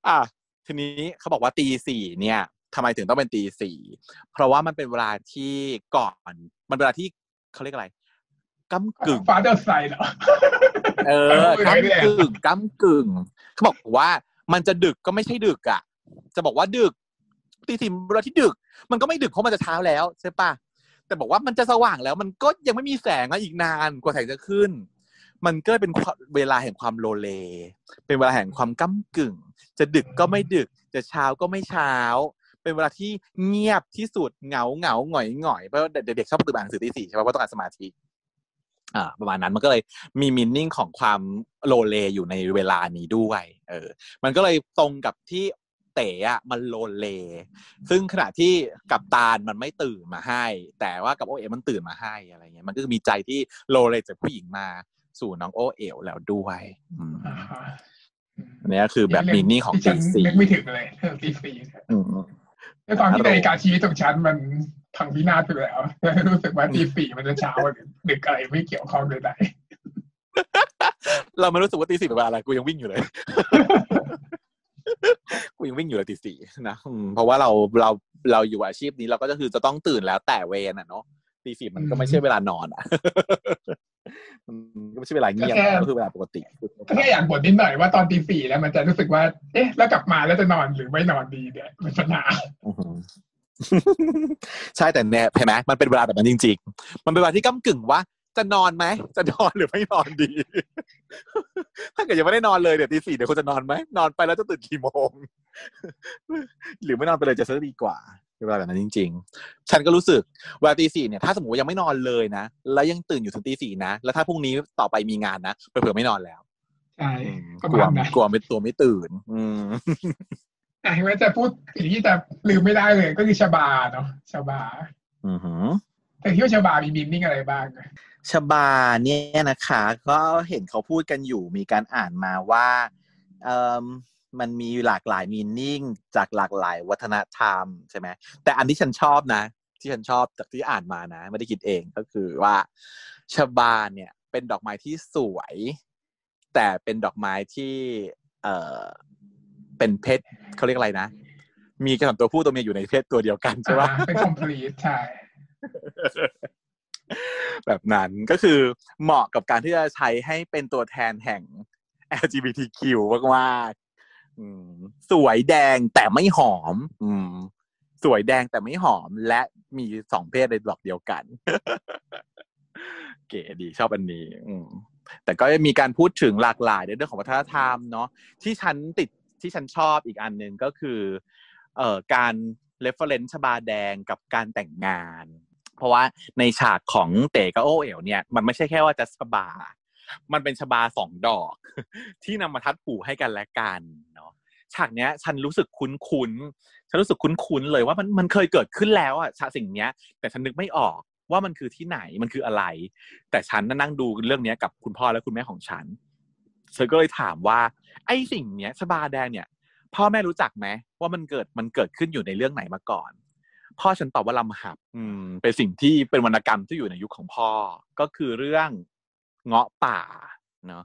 อะทีนี้เขาบอกว่าตีสี่เนี่ยทำไมถึงต้องเป็นตีสี่เพราะว่ามันเป็นเวลาที่ก่อน มันเป็นเวลาที่เขาเรียกอะไร ก้ากึ่งฟาเดอร์ไซด์เหรอเออเออก้าไม่ได้กึ่งก้ากึ่งเขาบอกว่ามันจะดึกก็ไม่ใช่ดึกอะ จะบอกว่าดึกตีสี่เวลาที่ดึก มันก็ไม่ดึกเพราะมันจะเช้าแล้วใช่ปะแต่บอกว่ามันจะสว่างแล้วมันก็ยังไม่มีแสงอะอีกนานกว่าแสงจะขึ้น มันก็เป็นเวลาแห่งความโลเล เป็นเวลาแห่งความก้ากึ่ง จะดึกก็ไม่ดึก จะเช้าก็ไม่เช้า เป็นเวลาที่เงียบที่สุดเหงาเหงาหงอยหงอยเพราะเด็กๆชอบตื่นอ่านหนังสือตีสี่ใช่ไหมเพราะต้องการสมาธิ อ่าประมาณนั้นมันก็เลยมีมินนิ่งของความโลเลอยู่ในเวลานี้ด้วยเออมันก็เลยตรงกับที่เต๋อะมันโลเล ซึ่งขณะที่กับตาลมันไม่ตื่นมาให้ แต่ว่ากับโอเอ๋มันตื่นมาให้อะไรเงี้ย มันก็มีใจที่โลเลจากผู้หญิงมาสู่น้องโอเอ๋วแล้วด้วยอืมอันนี้คือแบบมินนิ่งของตีสี่นึกไม่ถึงเลยเรื่องตีสี่ ด้วยความที่ในการชีวิตของฉันมันพังพินาศไปแล้ว รู้สึกว่าตีสี่มันจะเช้าดึกอะไรไม่เกี่ยวข้องเลยได้เราไม่รู้สึกว่าตีสี่เป็นเวลาอะไรกูยังวิ่งอยู่เลยกูยังวิ่งอยู่เลยตีสี่นะเพราะว่าเราเราเราอยู่อาชีพนี้เราก็จะคือจะต้องตื่นแล้วแต่เวรอะเนาะตีสี่มันก็ไม่ใช่เวลานอนอะมัน ก็ไม่ใช่เวลาเงียบก็คือเวลาปกติแค่อยากบ่นนิดหน่อยว่าตอนตีสี่แล้วมันจะรู้สึกว่า เอ๊ะ แล้วกลับมาแล้วจะนอนหรือไม่นอนดีเนี่ยมันปัญหาใช่แต่เนี่ยเห็นไหมมันเป็นเวลาแบบนั้นจริง ๆ มันเป็นเวลาที่ก้ากึ่งว่าจะนอนไหม จะนอนหรือไม่นอนดี ถ้าเกิดยังไม่ได้นอนเลยเดี๋ยวตีสี่เดี๋ยวคุณจะนอนไหม นอนไปแล้วจะตื่นกี่โมง หรือไม่นอนไปเลยจะดีกว่า เวลาแบบนั้นจริง ๆ ฉันก็รู้สึกเวลาตีสี่เนี่ยถ้าสมมติยังไม่นอนเลยนะ แล้วยังตื่นอยู่ถึงตีสี่นะ แล้วถ้าพรุ่งนี้ต่อไปมีงานนะเผื่อไม่นอนแล้ว ใช่กลัวกลัวไม่ตัวไม่ตื่น อืมอะเห็นไหมจะพูดสิ่งที่จะลืมไม่ได้เลยก็คือชบาเนาะชบา อือหือแต่ที่ว่าชบามีบินนิ่งอะไรบ้างชบาเนี่ยนะคะ ก็เห็นเขาพูดกันอยู่มีการอ่านมาว่าเอ่อ มันมีหลากหลายมีนิ่งจากหลากหลายวัฒนธรรมใช่ไหมแต่อันที่ฉันชอบนะ ที่ฉันชอบจากที่อ่านมานะ ไม่ได้คิดเองก็คือว่าชบาเนี่ย เป็นดอกไม้ที่สวย แต่เป็นดอกไม้ที่ เอ่อเป็นเพศเขาเรียกอะไรนะ มีกระสัตัวผู้ตัวเมียอยู่ในเพศตัวเดียวกันใช่ไหมเป็น complete ใช่แบบนั้นก็คือเหมาะกับการที่จะใช้ให้เป็นตัวแทนแห่ง LGBTQ มากๆ สวยแดงแต่ไม่หอม อืม สวยแดงแต่ไม่หอมและมีสองเพศในดอกเดียวกัน เก๋ดีชอบอันนี้ อืมแต่ก็มีการพูดถึงหลากหลายในเรื่องของวัฒนธรรมเนาะที่ฉันติดที่ฉันชอบอีกอันหนึ่งก็คือเอ่อการ reference ชบาแดงกับการแต่งงาน เพราะว่าในฉากของเต๋กับโอเอ๋วเนี่ย มันไม่ใช่แค่ว่าจะชบา มันเป็นชบาสองดอก ที่นำมาทัดผูให้กันและกันเนาะฉากเนี้ย ฉันรู้สึกคุ้นคุ้นฉันรู้สึกคุ้นคุ้นเลยว่ามันมันเคยเกิดขึ้นแล้วอะฉากสิ่งเนี้ย แต่ฉันนึกไม่ออกว่ามันคือที่ไหนมันคืออะไร แต่ฉันนั่งดูเรื่องเนี้ยกับคุณพ่อและคุณแม่ของฉันเธอก็เลยถามว่า ไอ้สิ่งเนี้ยชบาแดงเนี่ย พ่อแม่รู้จักไหมว่ามันเกิดมันเกิดขึ้นอยู่ในเรื่องไหนมาก่อน พ่อฉันตอบว่าลำหับ อืม เป็นสิ่งที่เป็นวรรณกรรมที่อยู่ในยุคของพ่อ ก็คือเรื่อง เงาะป่าเนาะ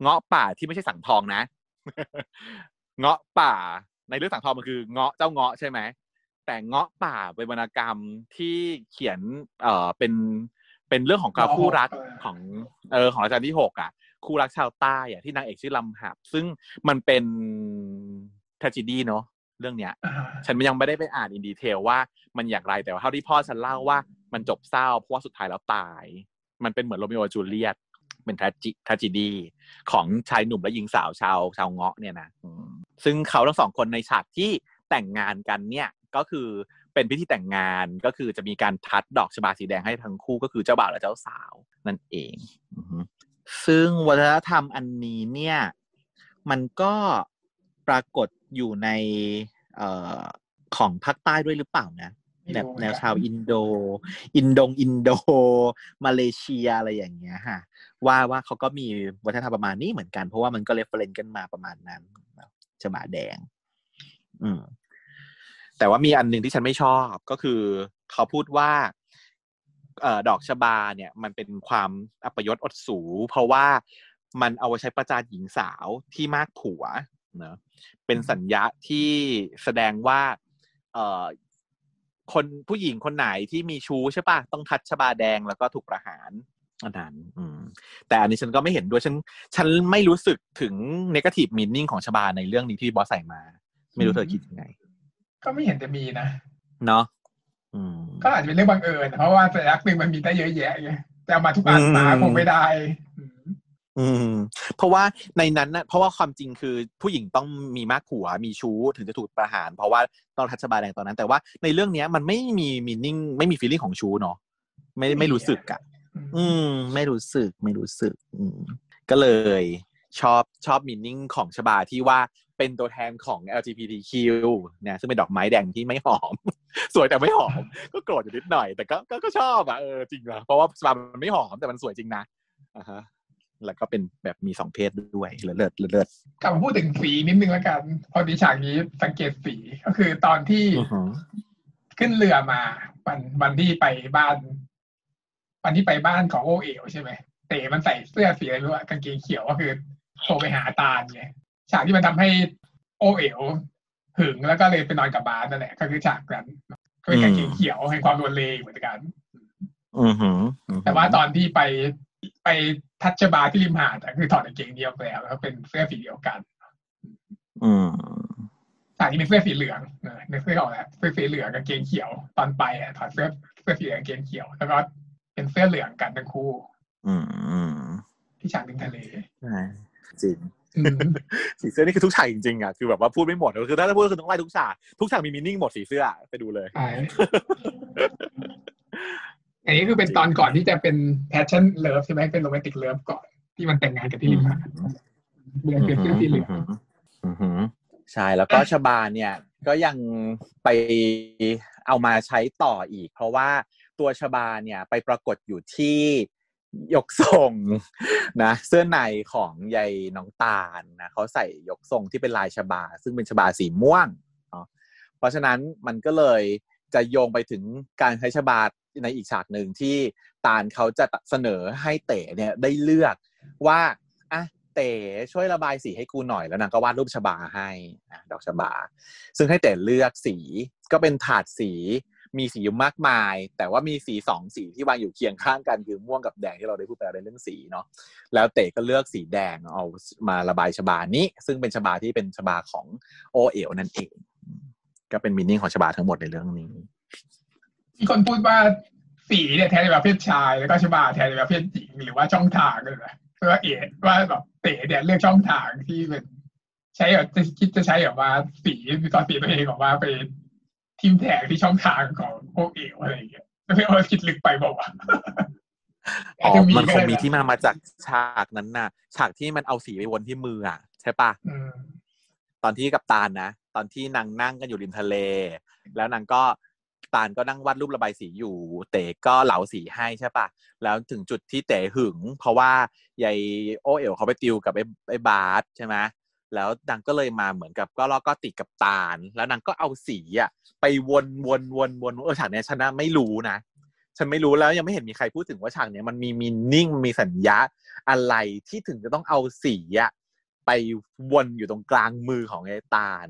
เงาะป่าที่ไม่ใช่สังทองนะ เงาะป่า ในเรื่องสังทองมันคือเงาะเจ้าเงาะใช่ไหมแต่เงาะป่าเป็นวรรณกรรมที่เขียน เอ่อเป็นเป็นเรื่องของคู่รักของเออของรัชกาลที่หกอะ คู่รักชาวใต้อะที่นางเอกชื่อลำหับ ซึ่งมันเป็นท r a จ e d y เนาะเรื่องเนี้ย ฉันยังไม่ได้ไปอ่านอินดีเทลว่ามันอย่างไรแต่ว่าเท่าที่พ่อฉันเล่าว่ามันจบเศร้าเพราะว่าสุดท้ายแล้วตาย มันเป็นเหมือนโรมิโอจูเลียตเป็นทาจิทาจิดีของชายหนุ่มและหญิงสาวชาวชาวเงาะเนี่ยนะซึ่งเขาทั้งสองคนในฉากที่แต่งงานกันเนี่ยก็คือเป็นพิธีแต่งงานก็คือจะมีการทัดดอกชบาสีแดงให้ทั้งคู่ก็คือเจ้าบ่าวและเจ้าสาวนั่นเองซึ่งวัฒนธรรมอันนี้เนี่ย มันก็ปรากฏอยู่ในออของภาคใต้ด้วยหรือเปล่านะ แบบแนวชาวอินโด อินโดงอินโด มาเลเซียอะไรอย่างเงี้ยฮะว่าว่าเขาก็มีวัฒนธรรมประมาณนี้เหมือนกัน เพราะว่ามันก็ reference กันมาประมาณนั้นชบาแดง อืม แต่ว่ามีอันหนึ่งที่ฉันไม่ชอบก็คือ เขาพูดว่าเอ่อดอกชบาเนี่ย มันเป็นความอัปยศอดสู เพราะว่ามันเอาไว้ใช้ประจานหญิงสาวที่มากผัวเนะเป็นสัญญาที่แสดงว่า เอ่อ คนผู้หญิงคนไหนที่มีชู้ใช่ปะต้องทัดชบาแดงแล้วก็ถูกประหารอันนั้นอืมแต่อันนี้ฉันก็ไม่เห็นด้วยฉันฉันไม่รู้สึกถึงเนกาทีฟมินนิ่งของชบาในเรื่องนี้ที่บอสใส่มา ไม่รู้เธอคิดยังไง ก็ไม่เห็นจะมีนะ เนาะก็อาจจะเป็นเรื่องบังเอิญเพราะว่าสัญลักษณ์หนึ่งมันมีได้เยอะแยะไงแต่เอามาทุกอันมาคงไม่ได้ อืม เพราะว่าในนั้นนะเพราะว่าความจริงคือผู้หญิงต้องมีมากผัวมีชู้ถึงจะถูกประหาร เพราะว่าตอนทัชบาแดงตอนนั้น แต่ว่าในเรื่องเนี้ยมันไม่มีมีนิ่งไม่มีฟีลลิ่งของชู้เนาะไม่ไม่รู้สึกอะอืม ไม่รู้สึกไม่รู้สึก อืม ก็เลยชอบชอบมินนิ่งของชบาที่ว่าเป็นตัวแทนของ LGBTQ เนี่ยซึ่งเป็นดอกไม้แดงที่ไม่หอม สวยแต่ไม่หอม ก็โกรธอยู่นิดหน่อย แต่ก็ก็ก็ชอบอะเออจริงเหรอเพราะว่าชบามันไม่หอมแต่มันสวยจริงนะอ่าฮะ แล้วก็เป็นแบบมีสองเพศด้วยเลิศเลิศเลิศเลิศกลับมาพูดถึงสีนิดนึงแล้วกัน พอดีฉากนี้สังเกตสีก็คือตอนที่อือหือขึ้นเรือมาวันวันที่ไปบ้าน วันที่ไปบ้านของโอเอ๋วใช่ไหมเต๋มันใส่เสื้อสีอะไรไม่รู้อะกางเกงเขียวก็คือโทรไปหาตาลไงฉากที่มันทำให้โอเอ๋วหึงแล้วก็เลยไปนอนกับบาสนั่นแหละก็คือฉากนั้นก็เป็นกางเกงเขียวให้ความรวนเลเหมือนกัน อือหือแต่ว่าตอนที่ไปไป ทัชบาร์ที่ริมหาดอะคือถอดกางเกงเดียวไปแล้วแล้วเป็นเสื้อสีเดียวกัน อืมฉากนี้เป็นเสื้อสีเหลืองเออนึกเสื้อออกแล้วเสื้อสีเหลืองกางเกงเขียวตอนไปอะถอดเสื้อเสื้อสีเหลืองกางเกงเขียว แล้วก็เป็นเสื้อเหลืองกันทั้งคู่ อืมที่ฉากริมทะเลใช่จริงอืมสีเสื้อนี่คือทุกฉากจริงๆอะคือแบบว่าพูดไม่หมดคือถ้าจะพูดก็คือต้องไล่ทุกฉากทุกฉากมีมินิ่งหมดสีเสื้อไปดูเลยใช่ อันนี้คือเป็นตอนก่อนที่จะเป็น passion love ใช่ไหมเป็น romantic love ก่อนที่มันแต่งงานกันที่ริมหาดเดือนเป็นเสื้อสีเหลืองอือหือใช่แล้วก็ชบาเนี่ยก็ยังไปเอามาใช้ต่ออีก เพราะว่าตัวชบาเนี่ยไปปรากฏอยู่ที่ยกทรงนะเสื้อในของยายน้องตาลนะเขาใส่ยกทรงที่เป็นลายชบา ซึ่งเป็นชบาสีม่วงเนาะเพราะฉะนั้นมันก็เลย จะโยงไปถึงการใช้ชบาในอีกฉากหนึ่งที่ตาลเขาจะเสนอให้เต๋เนี่ยได้เลือกว่าอะเต๋ช่วยระบายสีให้กูหน่อยแล้วนางก็วาดรูปชบาให้ดอกชบา ซึ่งให้เต๋เลือกสีก็เป็นถาดสีมีสีอยู่มากมาย แต่ว่ามีสีสองสีที่วางอยู่เคียงข้างกันคือม่วงกับแดงที่เราได้พูดไปแล้วในเรื่องสีเนาะแล้วเต๋ก็เลือกสีแดงเอามาระบายชบานี้ ซึ่งเป็นชบาที่เป็นชบาของโอเอ๋วนั่นเอง ก็เป็นมินนิ่งของชบาทั้งหมดในเรื่องนี้ มีคนพูดว่าสีเนี่ยแทนในประเภทชาย แล้วก็ชบาแทนในประเภทหญิงหรือว่าช่องทางเลยนะเพื่อเอ๋ว่าแบบเต๋เนี่ยเลือกช่องทางที่เป็นใช้แบบจะคิดจะใช้แบบว่าสีตอนสีตัวเองออกมาไปทิมแทงที่ช่องทางของพวกเอ๋วอะไรอย่างเงี้ยไม่เอาคิดลึกไปบอกว่าอ๋อจะมันคงมีก็ได้ที่มามาจากฉากนั้นน่ะ ฉากที่มันเอาสีไปวนที่มืออะใช่ปะอืมตอนที่กับตาลนะ ตอนที่นางนั่งกันอยู่ริมทะเล แล้วนางก็ตาลก็นั่งวาดรูประบายสีอยู่ เต๋ก็เหลาสีให้ใช่ปะแล้วถึงจุดที่เต๋หึง เพราะว่ายายโอเอ๋วเขาไปติวกับไอ้ไอ้บาสใช่ไหมแล้วนางก็เลยมาเหมือนกับก็ล้อก็ติดกับตาล แล้วนางก็เอาสีอะไปวนวนวนวนเออฉากเนี้ยฉันนะไม่รู้นะ ฉันไม่รู้แล้วยังไม่เห็นมีใครพูดถึงว่าฉากเนี้ยมันมีมินนิ่งมีสัญญาอะไรที่ถึงจะต้องเอาสีอะ ไปวนอยู่ตรงกลางมือของไอ้ตาล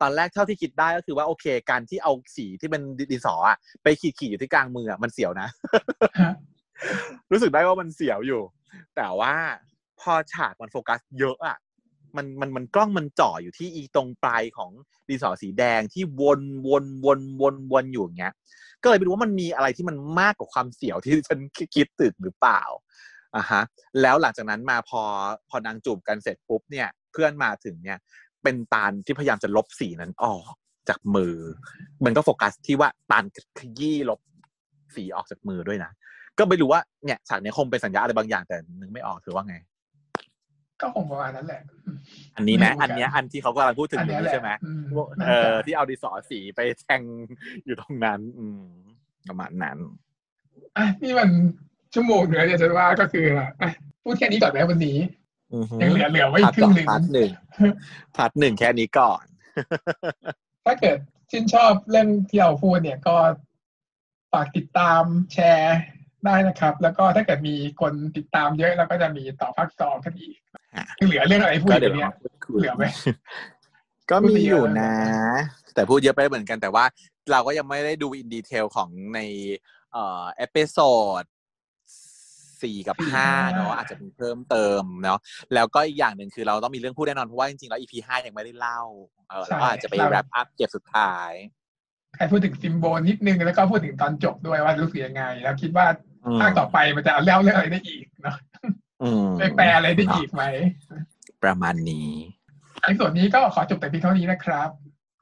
ตอนแรกเท่าที่คิดได้ก็คือว่าโอเค การที่เอาสีที่เป็นดินสออะไปขีดขีดๆอยู่ที่กลางมืออะมันเสียวนะ รู้สึกได้ว่ามันเสียวอยู่ แต่ว่าพอฉากมันโฟกัสเยอะอะมันมันมันกล้องมันจ่ออยู่ที่อีตรงปลายของดินสอสีแดงที่วนวนวนวนวนอยู่อย่างเงี้ย ก็เลยไม่รู้ว่ามันมีอะไรที่มันมากกว่าความเสียวที่ฉันคิดตึกหรือเปล่า อะฮะแล้วหลังจากนั้นมาพอพอนางจูบกันเสร็จปุ๊บเนี่ย เพื่อนมาถึงเนี่ย เป็นตาลที่พยายามจะลบสีนั้นออกจากมือ มันก็โฟกัสที่ว่าตาลขยี้ลบสีออกจากมือด้วยนะก็ไม่รู้ว่าเนี่ยฉากนี้คงเป็นสัญญาอะไรบางอย่างแต่นึกไม่ออกถือว่าไง ก็คงประมาณนั้นแหละ อันนี้ไหมไม่รู้เหมือันนี้อันที่เขากำลังพูดถึงอันอยู่เนี้ใช่ไหมเออที่เอาดิสอสีไปแทงอยู่ตรงนั้น อืมประมาณนั้นอะนี่มัน ชั่วโมงเหนือเนี่ยฉันว่าก็คืออะพูดแค่นี้ก่อนไหมวันนี้อือฮึยังเหลือเหลือไว้อีพาร์กทครึ่สองงหนึ่งพาร์ทหนึ่งพาร์ทหนึ่งแค่นี้ก่อน ถ้าเกิดชื่นชอบเรื่องที่เราพูดเนี่ยก็ฝากติดตามแชร์ได้นะครับ แล้วก็ถ้าเกิดมีคนติดตามเยอะแล้วก็จะมีต่อภาคสองกันอีกอะยังเหลือเรื่องอะไรพูดก็อเดี๋ยวยู่เนี่ยเรามาพูดคุยเหลือไหมก็มีอยู่นะพูดไปเยอะแต่พูดเยอะไปเหมือนกันแต่ว่าเราก็ยังไม่ได้ดูอินดีเทลของในเอ่อ episode สี่กับห้าเนาะอาจจะมีเพิ่มเติมเนาะแล้วก็อีกอย่างหนึ่งคือเราต้องมีเรื่องพูดแน่นอนเพราะว่าจริงๆแล้ว EP ห้ายังไม่ได้เล่าเออแล้วก็อาจจะไป wrap up เก็บสุดท้ายใครพูดถึง symbol นิดนึงแล้วก็พูดถึงตอนจบด้วยว่ารู้สึกยังไง แล้วคิดว่าอืมภาคต่อไปมันจะเล่าเรื่องอะไรได้อีกเนาะอือืมไปแปลอะไรได้อีกไหมประมาณนี้ในส่วนนี้ก็ขอจบแต่เพียงเท่านี้นะครับ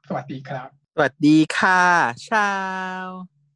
สวัสดีครับ สวัสดีค่ะ ชาว